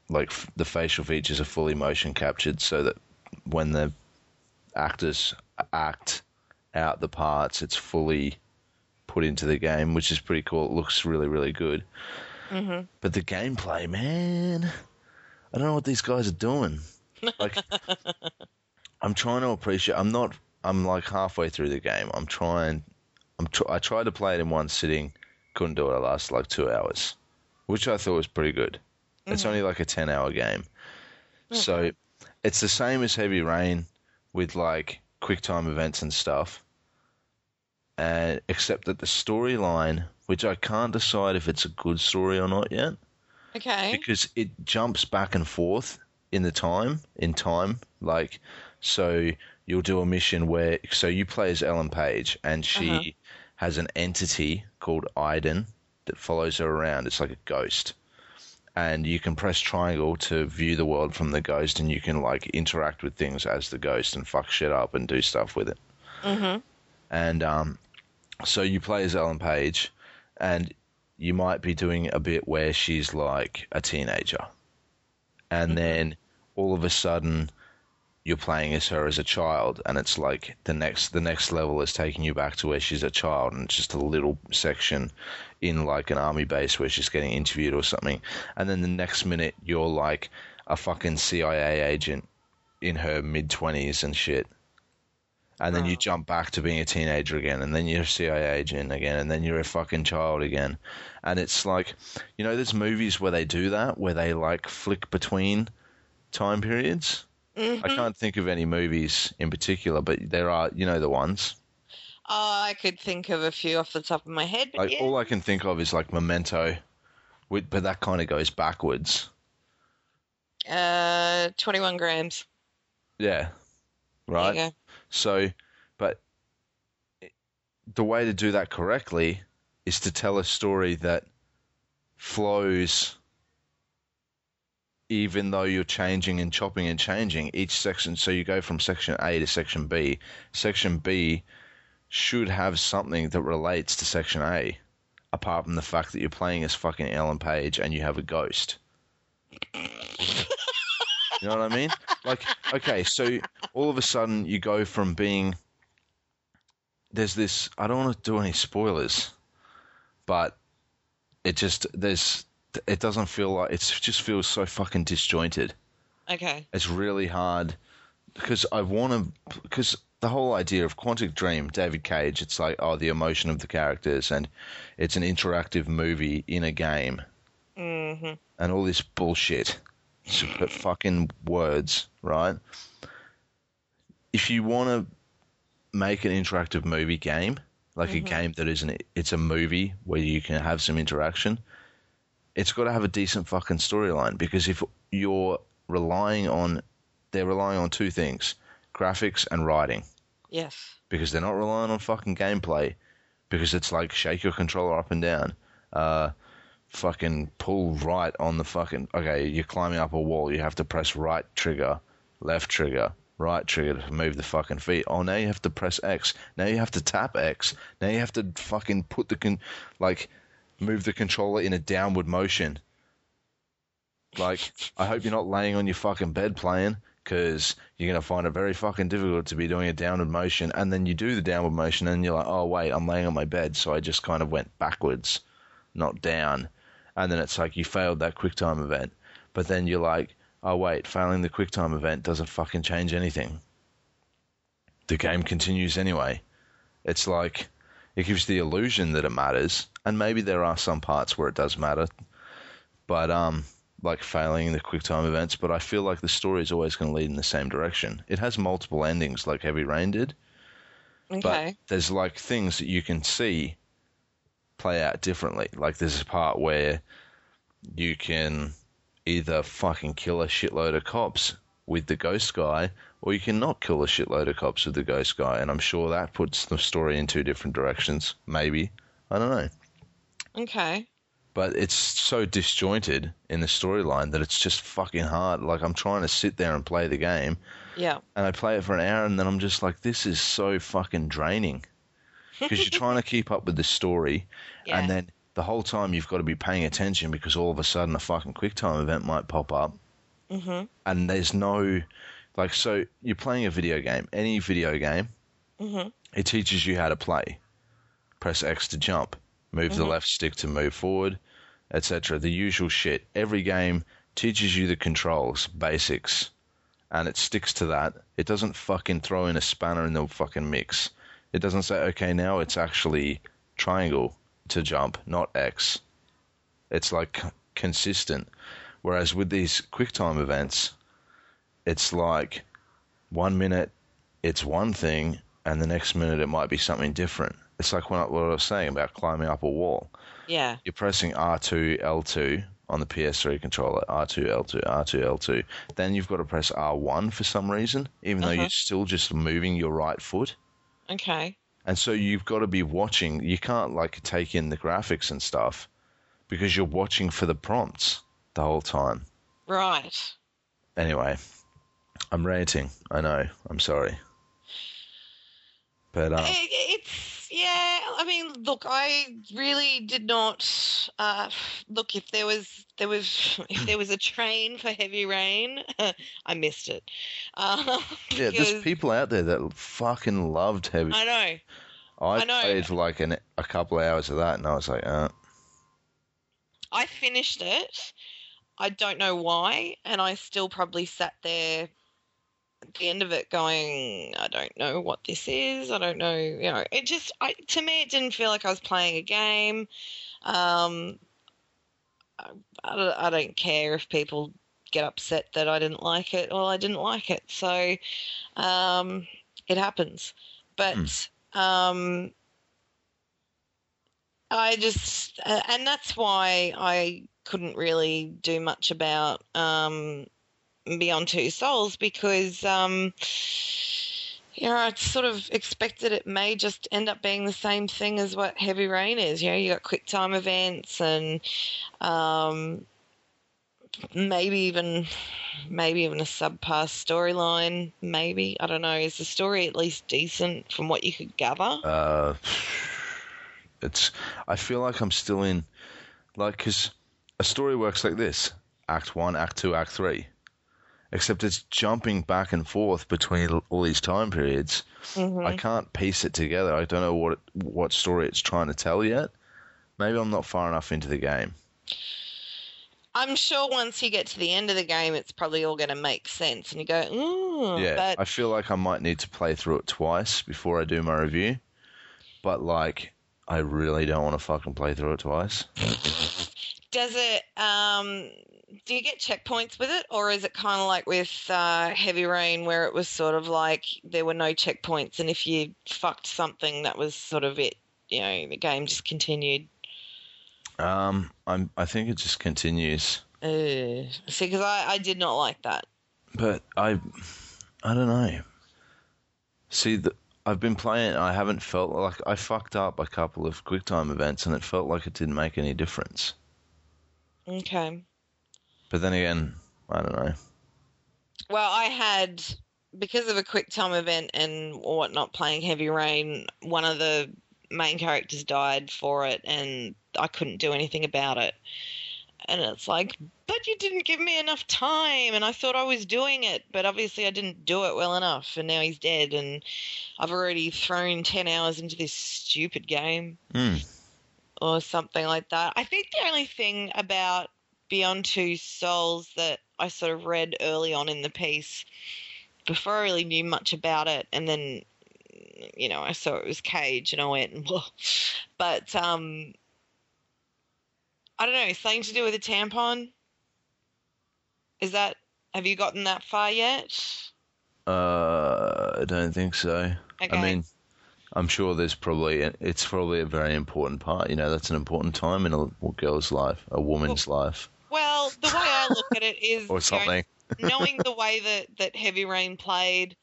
like f- the facial features are fully motion captured, so that when the actors act out the parts, it's fully put into the game, which is pretty cool. It looks really really good. hmm But the gameplay, man, I don't know what these guys are doing. Like, I'm trying to appreciate. I'm not. I'm like halfway through the game. I'm trying. I'm. Tr- I tried to play it in one sitting. Couldn't do it. I lasted like two hours, which I thought was pretty good. It's Mhm. only like a ten hour game, so it's the same as Heavy Rain with like quick time events and stuff. And except that the storyline, which I can't decide if it's a good story or not yet, Okay. because it jumps back and forth in the time in time like so you'll do a mission where so you play as Ellen Page and she Uh-huh. has an entity called Aiden that follows her around. It's like a ghost. And you can press triangle to view the world from the ghost and you can like interact with things as the ghost and fuck shit up and do stuff with it. Hmm and um, so you play as Ellen Page, and you might be doing a bit where she's like a teenager, and then all of a sudden, you're playing as her as a child, and it's like the next the next level is taking you back to where she's a child, and it's just a little section in like an army base where she's getting interviewed or something, and then the next minute you're like a fucking CIA agent in her mid twenties and shit. And then you jump back to being a teenager again, and then you're a CIA agent again, and then you're a fucking child again. And it's like, you know, there's movies where they do that, where they like flick between time periods. Mhm. I can't think of any movies in particular, but there are, you know, the ones. Oh, I could think of a few off the top of my head, but Like yeah. all I can think of is like Memento, but that kind of goes backwards. uh, 21 grams. Yeah, right. So, but the way to do that correctly is to tell a story that flows even though you're changing and chopping and changing each section. So you go from section A to section B. Section B should have something that relates to section A, apart from the fact that you're playing as fucking Ellen Page and you have a ghost. You know what I mean? Like, okay, so all of a sudden you go from being there's this I don't want to do any spoilers, but it just there's it doesn't feel like it just feels so fucking disjointed. Okay. It's really hard because I want to because the whole idea of Quantic Dream, David Cage, it's like oh the emotion of the characters and it's an interactive movie in a game hmm and all this bullshit. Super fucking words, right? If you want to make an interactive movie game, like a Mhm. game that isn't, it's a movie where you can have some interaction, it's got to have a decent fucking storyline because if you're relying on, they're relying on two things graphics and writing Yes. because they're not relying on fucking gameplay because it's like shake your controller up and down uh fucking pull right on the fucking okay you're climbing up a wall you have to press right trigger left trigger right trigger to move the fucking feet oh now you have to press x now you have to tap x now you have to fucking put the con like move the controller in a downward motion. Like i hope you're not laying on your fucking bed playing because you're going to find it very fucking difficult to be doing a downward motion and then you do the downward motion and you're like oh wait i'm laying on my bed so i just kind of went backwards not down. And then it's like you failed that quicktime event but then you're like oh wait failing the quicktime event doesn't fucking change anything. The game continues anyway. It's like it gives the illusion that it matters and maybe there are some parts where it does matter but um like failing the QuickTime events, but I feel like the story is always going to lead in the same direction. It has multiple endings, like Heavy Rain did, Okay. but there's like things that you can see play out differently. Like there's a part where you can either fucking kill a shitload of cops with the ghost guy, or you can not kill a shitload of cops with the ghost guy, and I'm sure that puts the story in two different directions. Maybe I don't know okay. but it's so disjointed in the storyline that it's just fucking hard. Like I'm trying to sit there and play the game, Yeah. and I play it for an hour, and then I'm just like, this is so fucking draining because you're trying to keep up with the story, Yeah. and then the whole time you've got to be paying attention because all of a sudden a fucking QuickTime event might pop up, Mm-hmm. and there's no like so you're playing a video game, any video game, hmm it teaches you how to play. Press X to jump, move the Mhm. left stick to move forward, etc. The usual shit. Every game teaches you the controls, basics, and it sticks to that. It doesn't fucking throw in a spanner in the fucking mix. It doesn't say, okay, now it's actually triangle to jump, not X. It's like consistent. Whereas with these QuickTime events, it's like one minute it's one thing and the next minute it might be something different. It's like what I was saying about climbing up a wall. Yeah. You're pressing R2, L2 on the PS3 controller, R2, L2, R2, L2. Then you've got to press R1 for some reason, even though Uh-huh. you're still just moving your right foot. Okay. And so you've got to be watching. You can't like take in the graphics and stuff because you're watching for the prompts the whole time. Right. Anyway, I'm ranting. I know. I'm sorry. But uh, It, it's yeah. Yeah, I mean, look, I really did not uh, look. If there was there was if there was a train for Heavy Rain, I missed it. Uh, Yeah, there's people out there that fucking loved heavy. I know. I, I know. played for like an, a couple of hours of that, and I was like, uh, I finished it. I don't know why, and I still probably sat there at the end of it going, I don't know what this is. I don't know. You know, it just I, to me it didn't feel like I was playing a game. Um, I, I, don't, I don't care if people get upset that I didn't like it. Well, I didn't like it, so um, it happens. But um, I just, uh, and that's why I couldn't really do much about um, Beyond Two Souls because, um, you know, I sort of expected it may just end up being the same thing as what Heavy Rain is. You know, you got quick time events and um, maybe even maybe even a subpar storyline. Maybe I don't know. Is the story at least decent from what you could gather? uh, it's. I feel like I'm still in, like, because a story works like this: Act one, Act two, Act three. Except it's jumping back and forth between all these time periods. Mhm. I can't piece it together. I don't know what it, what story it's trying to tell yet. Maybe I'm not far enough into the game. I'm sure once you get to the end of the game, it's probably all going to make sense, and you go, ooh. Yeah, But I feel like I might need to play through it twice before I do my review. But like, I really don't want to fucking play through it twice. does it? Um, do you get checkpoints with it, or is it kind of like with uh, Heavy Rain, where it was sort of like there were no checkpoints, and if you fucked something, that was sort of it. You know, the game just continued. Um, I'm. I think it just continues. Uh, see, because I, I did not like that. But I, I don't know. See, the, I've been playing. and I haven't felt like I fucked up a couple of QuickTime events, and it felt like it didn't make any difference. Okay. But then again, I don't know. Well, I had because of a quick time event and whatnot playing Heavy Rain. One of the main characters died for it, and I couldn't do anything about it. And it's like, but you didn't give me enough time, and I thought I was doing it, but obviously I didn't do it well enough, and now he's dead, and I've already thrown ten hours into this stupid game Hmm. Or something like that. I think the only thing about Beyond Two Souls that I sort of read early on in the piece, before I really knew much about it, and then you know I saw it was Cage, and I went, Whoa. but um, I don't know, something to do with a tampon. Is that? Have you gotten that far yet? Uh, I don't think so. Okay. I mean, I'm sure there's probably it's probably a very important part. You know, that's an important time in a girl's life, a woman's life, Well, the way I look at it is or you know, something. knowing the way that, that Heavy Rain played,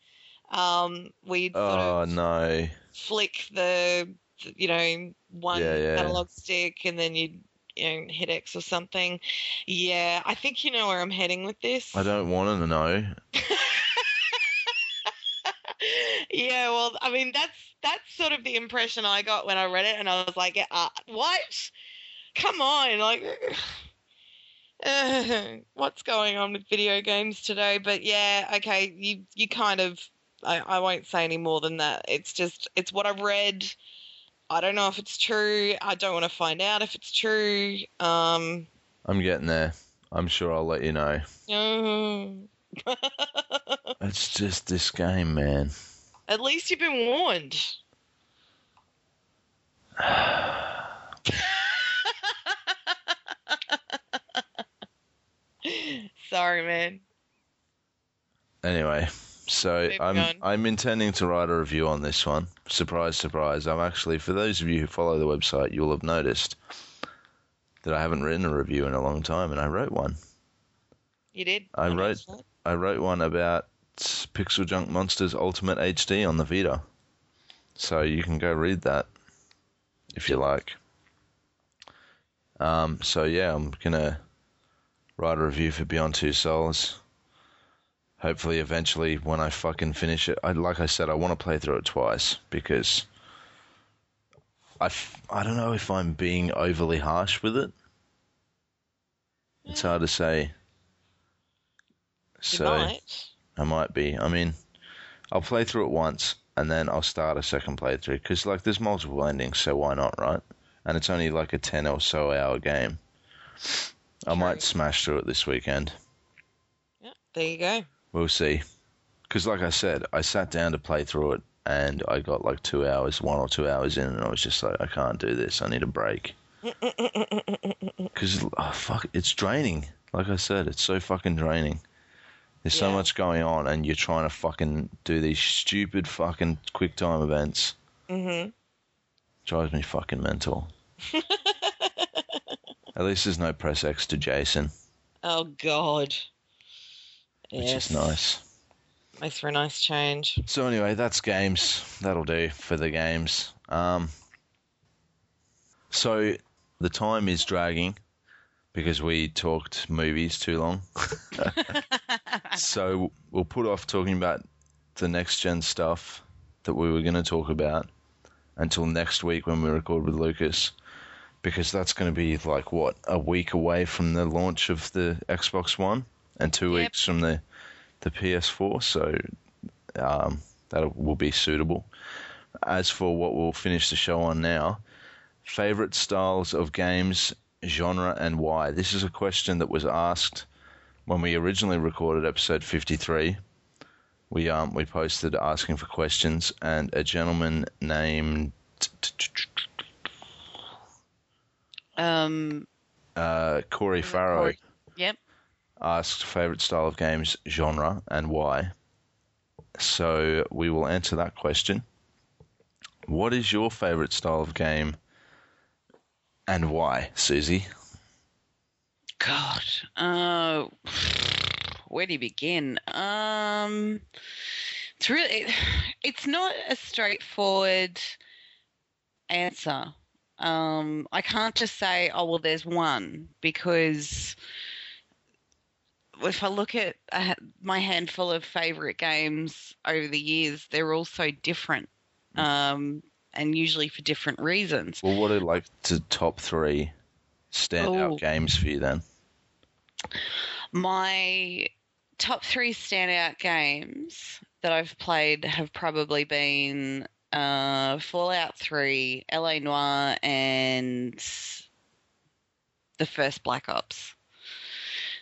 um, we'd sort Oh of no! flick the, the, you know, one Yeah, yeah. analog stick and then you'd, you know, hit X or something. Yeah, I think you know where I'm heading with this. I don't want to know. yeah, well, I mean, that's that's sort of the impression I got when I read it, and I was like, uh, what? Come on, like. uh, what's going on with video games today? But yeah, okay, you you kind of I, I won't say any more than that. It's just it's what I've read. I don't know if it's true. I don't want to find out if it's true. Um, I'm getting there. I'm sure I'll let you know. It's just this game, man. At least you've been warned. Sorry, man. Anyway, so Moving I'm on. I'm intending to write a review on this one. Surprise, surprise! I'm actually for those of you who follow the website, you'll have noticed that I haven't written a review in a long time, and I wrote one. You did. I wrote- I wrote one about Pixel Junk Monsters Ultimate HD on the Vita, so you can go read that if you like. Um, so yeah, I'm gonna write a review for Beyond Two Souls. Hopefully, eventually, when I fucking finish it, I like I said, I want to play through it twice because I, f- I don't know if I'm being overly harsh with it. It's hard to say. So. I might be. I mean, I'll play through it once and then I'll start a second playthrough because like there's multiple endings, so why not, right? And it's only like a ten or so hour game. I True. might smash through it this weekend. Yeah, there you go. We'll see. Because like I said, I sat down to play through it and I got like two hours, one or two hours in, and I was just like, I can't do this. I need a break. Because oh, fuck, it's draining. Like I said, it's so fucking draining. There's so much going on, and you're trying to fucking do these stupid fucking quick time events. hmm Drives me fucking mental. At least there's no press X to Jason, Oh God. which Yes. is nice. Makes for a nice change. So anyway, that's games. That'll do for the games. Um, so the time is dragging because we talked movies too long. so we'll put off talking about the next gen stuff that we were going to talk about until next week when we record with Lucas. Because that's going to be like what a week away from the launch of the Xbox One, and two Yep. weeks from the the PS4. So um, that will be suitable. As for what we'll finish the show on now, favorite styles of games, genre, and why. This is a question that was asked when we originally recorded episode 53. We um we posted asking for questions, and a gentleman named Um, uh, Corey Farrow Corey. Yep. asked favorite style of games, genre, and why. So we will answer that question. What is your favorite style of game and why, Susie? God. Uh, where do you begin? Um, it's really, it, it's not a straightforward answer. Um, I can't just say, oh, well, there's one, because if I look at uh, my handful of favorite games over the years, they're all so different. Um, and usually for different reasons. Well, what are like the top three standout Oh. games for you then? My top three standout games that I've played have probably been uh, Fallout 3, LA Noire, and the first Black Ops.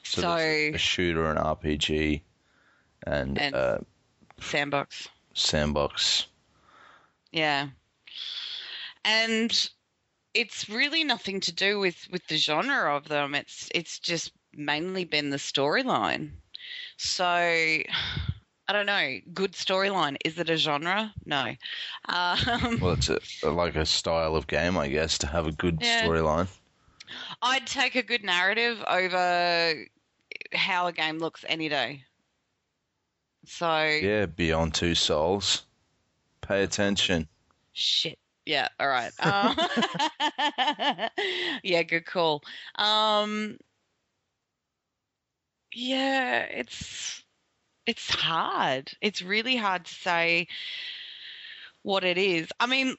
So, there's a shooter, an RPG, and, And- uh, Sandbox. sandbox. Yeah. And it's really nothing to do with, with the genre of them. It's it's just mainly been the storyline. So I don't know. Good storyline. Is it a genre? No. Um, Well, it's a, like a style of game, I guess, to have a good Yeah. storyline. I'd take a good narrative over how a game looks any day. So Yeah, Beyond Two Souls. Pay attention. Shit. Yeah. All right. Um, yeah. Good call. Um, yeah. It's it's hard. It's really hard to say what it is. I mean,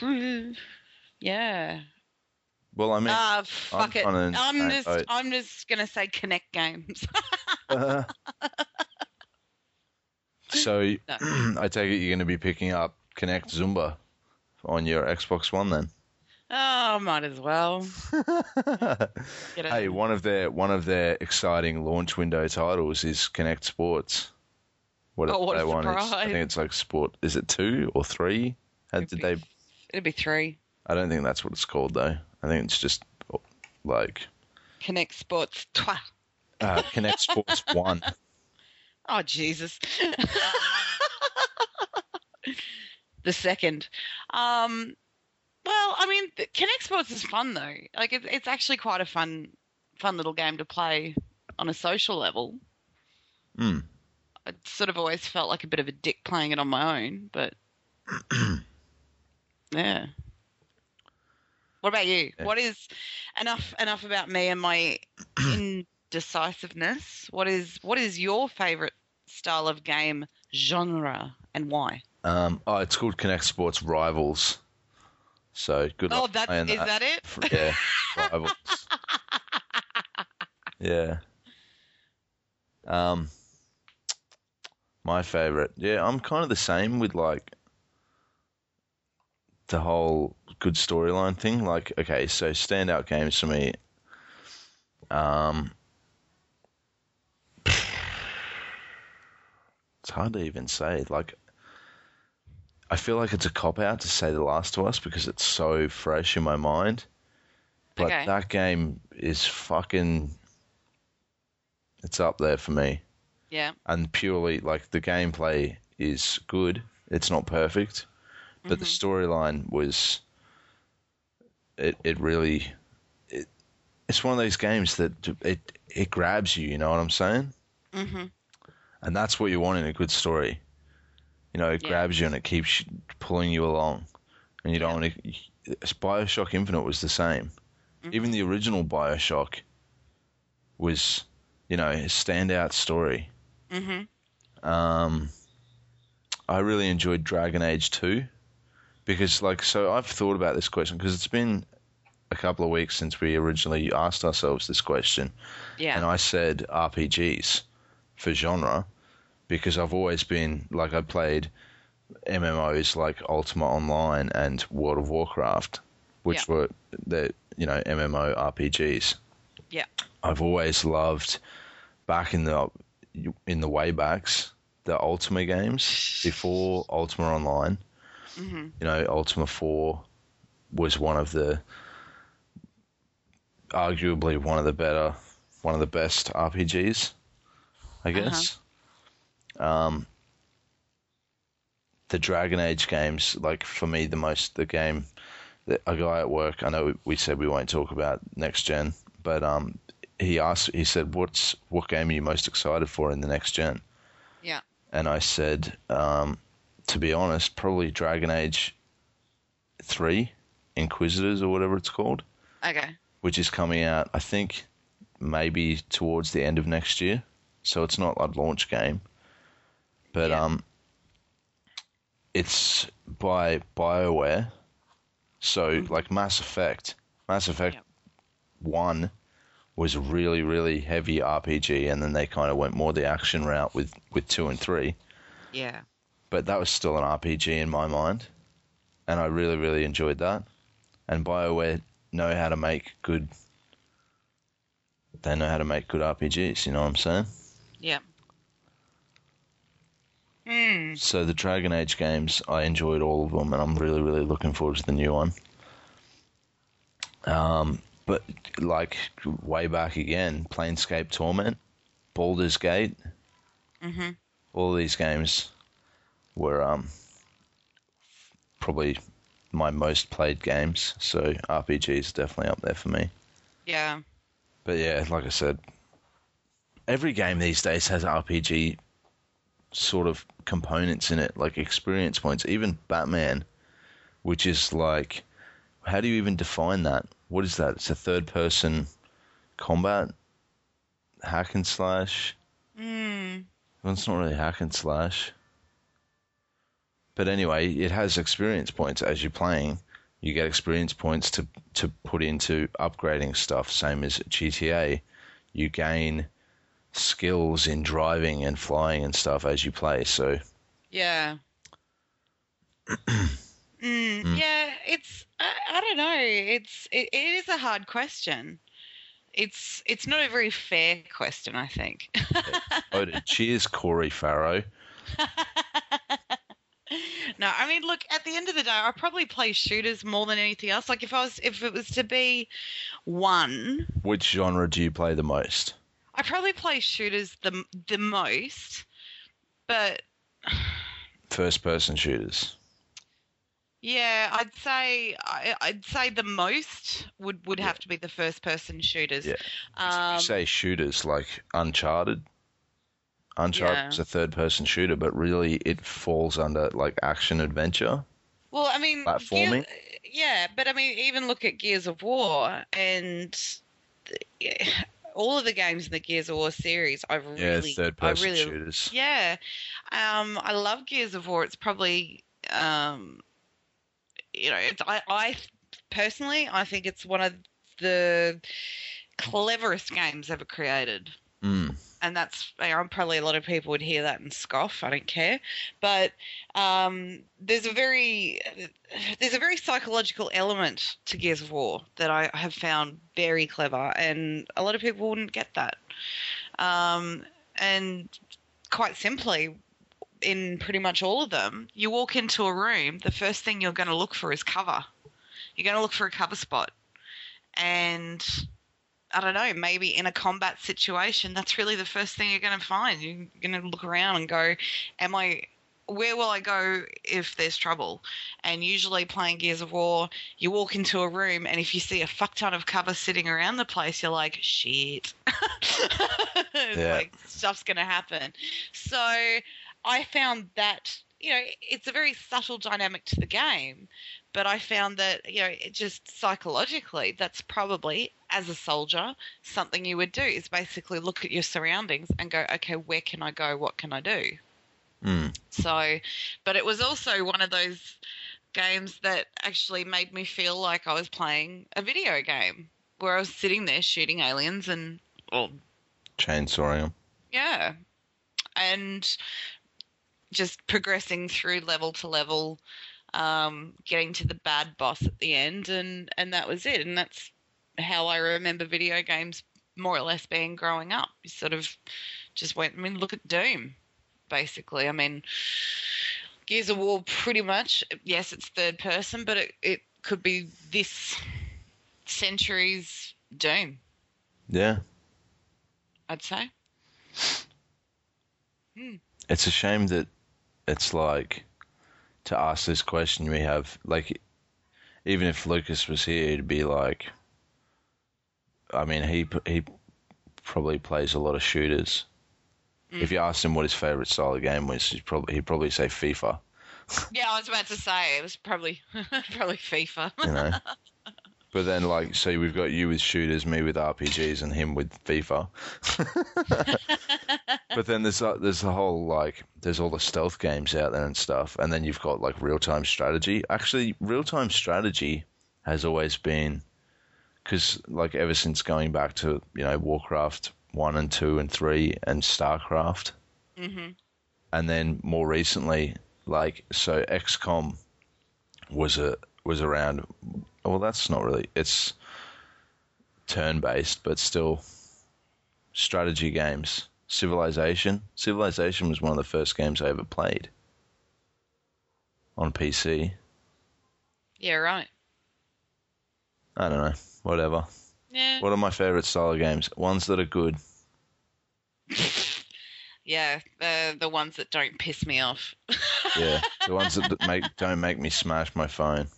yeah. Well, I mean, Ah, fuck it. kinda in the I'm just boat. I'm just gonna say Kinect games. so I take it you're going to be picking up Kinect Zumba on your Xbox One then. oh, might as well. Hey, one of their one of their exciting launch window titles is Kinect Sports. What Oh, what a is, I think it's like Sport. Is it two or three? How It'd did be- they? It'd be three. I don't think that's what it's called though. I think it's just like Kinect Sports. Twa. uh, Kinect Sports One. Oh Jesus. The second. Um well, I mean, Sports is fun though. Like it's it's actually quite a fun fun little game to play on a social level. Hmm. I sort of always felt like a bit of a dick playing it on my own, but yeah. What about you? Yeah. What is enough enough about me and my indecisiveness? What is what is your favorite style of game genre and why? Um, oh, it's called Kinect Sports Rivals. So good Oh, luck that's playing is that it? For- yeah, Rivals. yeah. Um, my favorite. Yeah, I'm kind of the same with like the whole good storyline thing. Like, okay, so standout games for me. Um, it's hard to even say. Like, I feel like it's a cop out to say The Last of Us because it's so fresh in my mind. But Okay. that game is fucking. It's up there for me. Yeah. And purely, like, the gameplay is good. It's not perfect. But the storyline was. It, it really. It, it's one of those games that it, it grabs you, you know what I'm saying? hmm And that's what you want in a good story. You know, it Yeah. grabs you and it keeps pulling you along. And you don't want to. Bioshock Infinite was the same. Even the original Bioshock was, you know, a standout story. hmm Um, I really enjoyed Dragon Age 2 because, like, so I've thought about this question because it's been a couple of weeks since we originally asked ourselves this question. Yeah. And I said RPGs for genre because I've always been like I played MMOs like Ultima Online and World of Warcraft, which Yeah. were the you know MMO RPGs. Yeah. I've always loved back in the in the waybacks the Ultima games before Ultima Online. hmm You know, Ultima Four was one of the arguably one of the better, one of the best RPGs, I guess. Um, the Dragon Age games, like for me, the most the game that a guy at work. I know we said we won't talk about next gen, but um, he asked. He said, "What's what game are you most excited for in the next gen?" Yeah. And I said, um, to be honest, probably Dragon Age Three, Inquisitors or whatever it's called, Okay. which is coming out. I think maybe towards the end of next year. So it's not a launch game, but Yeah. um, it's by Bioware. So like Mass Effect, Mass Effect. One was a really really heavy RPG, and then they kind of went more the action route with with two and three. Yeah. But that was still an RPG in my mind, and I really really enjoyed that. And Bioware know how to make good. They know how to make good RPGs. You know what I'm saying? Yeah. Hmm. So the Dragon Age games, I enjoyed all of them, and I'm really, really looking forward to the new one. Um, but like way back again, Planescape Torment, Baldur's Gate, hmm all these games were um probably my most played games. So RPG is definitely up there for me. Yeah. But yeah, like I said, every game these days has RPG sort of components in it, like experience points. Even Batman, which is like, how do you even define that? What is that? It's a third person combat hack and slash. Mm. Well, it's not really hack and slash. But anyway, it has experience points as you're playing. You get experience points to to put into upgrading stuff, same as GTA. You gain skills in driving and flying and stuff as you play. So Yeah. mm, Yeah, it's I, I don't know. It's it, it is a hard question. It's it's not a very fair question, I think. voted. Cheers, Corey Farrow. no, I mean, look. At the end of the day, I probably play shooters more than anything else. Like if I was, if it was to be one, Which genre do you play the most? I probably play shooters the the most. But First person shooters. yeah, I'd say I, I'd say the most would would have to be the first person shooters. Yeah. Um, you say shooters like Uncharted. Uncharted Yeah. is a third person shooter, but really it falls under like action adventure. Well, I mean, Platforming? Gears- yeah, but I mean, even look at Gears of War, and yeah, all of the games in the Gears of War series, I've Yeah, really, third I really, shooters. yeah, um, I love Gears of War. It's probably, um, you know, it's, I, I personally, I think it's one of the cleverest games ever created Mm. And that's know, probably a lot of people would hear that and scoff. I don't care, but um, there's a very there's a very psychological element to Gears of War that I have found very clever, and a lot of people wouldn't get that. Um, and quite simply, in pretty much all of them, you walk into a room, the first thing you're going to look for is cover. You're going to look for a cover spot, and I don't know, maybe in a combat situation, that's really the first thing you're going to find. You're going to look around and go, Am I. Where will I go if there's trouble? And usually, playing Gears of War, you walk into a room, and if you see a fuck ton of cover sitting around the place, you're like, shit. Yeah. Like, stuff's going to happen. So, I found that, you know, it's a very subtle dynamic to the game, but I found that, you know, it just psychologically, that's probably, as a soldier, something you would do is basically look at your surroundings and go, okay, where can I go? What can I do? Mm. So, but it was also one of those games that actually made me feel like I was playing a video game where I was sitting there shooting aliens and, well, Chainsawing them. yeah. And just progressing through level to level, um, getting to the bad boss at the end, and, and that was it. And that's how I remember video games more or less being growing up. You sort of just went, I mean, look at Doom, basically. I mean, Gears of War, pretty much, yes, it's third person, but it, it could be this century's Doom, Yeah. I'd say. It's a shame that it's like to ask this question we have like even if Lucas was here it'd be like I mean he he probably plays a lot of shooters. Mm. If you asked him what his favorite style of game was, he'd probably he'd probably say FIFA. Yeah, I was about to say it was probably probably FIFA. you know. but then, like, say we've got you with shooters, me with RPGs, and him with FIFA. but then there's uh, there's the whole like there's all the stealth games out there and stuff, and then you've got like real time strategy. Actually, real time strategy has always been because like ever since going back to you know Warcraft one and two and three and Starcraft, hmm and then more recently, like so XCOM was a was around. Well, that's not really. It's turn based, but still strategy games. Civilization. Civilization was one of the first games I ever played on PC. Yeah, right. I don't know. Whatever. Yeah, What are my favorite style of games? Ones that are good. yeah. The the ones that don't piss me off. Yeah, the ones that make don't make me smash my phone.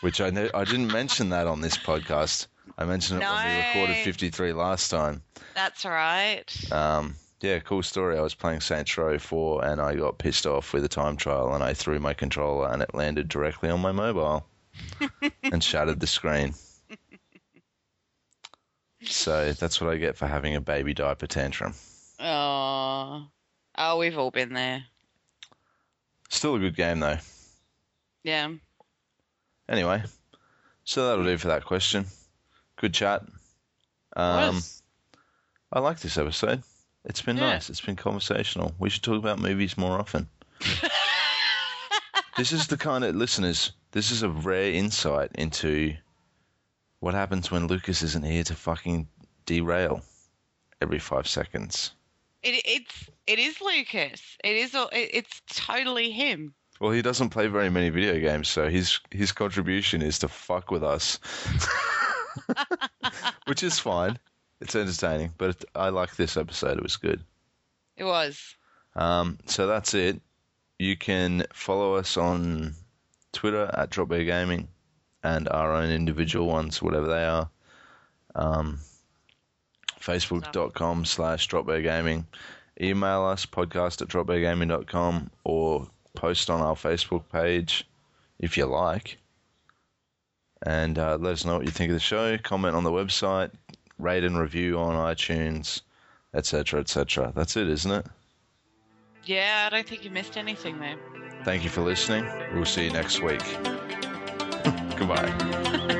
Which I ne- I didn't mention that on this podcast. I mentioned it when we recorded 53 last time. That's right. Um, yeah, cool story. I was playing Saints Row 4 and I got pissed off with a time trial and I threw my controller and it landed directly on my mobile and shattered the screen. So that's what I get for having a baby diaper tantrum. Oh, oh, we've all been there. Still a good game though. Yeah. Anyway, so that'll do for that question. Good chat. Um, Was. I like this episode. It's been Yeah. nice. It's been conversational. We should talk about movies more often. this is the kind of listeners. This is a rare insight into what happens when Lucas isn't here to fucking derail every five seconds. It, it's it is Lucas. It is. all- It, it's totally him. Well, he doesn't play very many video games, so his his contribution is to fuck with us, which is fine. It's entertaining, but it, I like this episode. It was good. It was. Um, so that's it. You can follow us on Twitter at Dropbear Gaming and our own individual ones, whatever they are. Um, Facebook.com slash Dropbear Gaming. Email us, podcast at dropbeargaming.com, or post on our Facebook page if you like. And uh, let us know what you think of the show. Comment on the website. rate and review on iTunes, etc., etc. That's it, isn't it? Yeah, I don't think you missed anything there. Thank you for listening. We'll see you next week. Goodbye.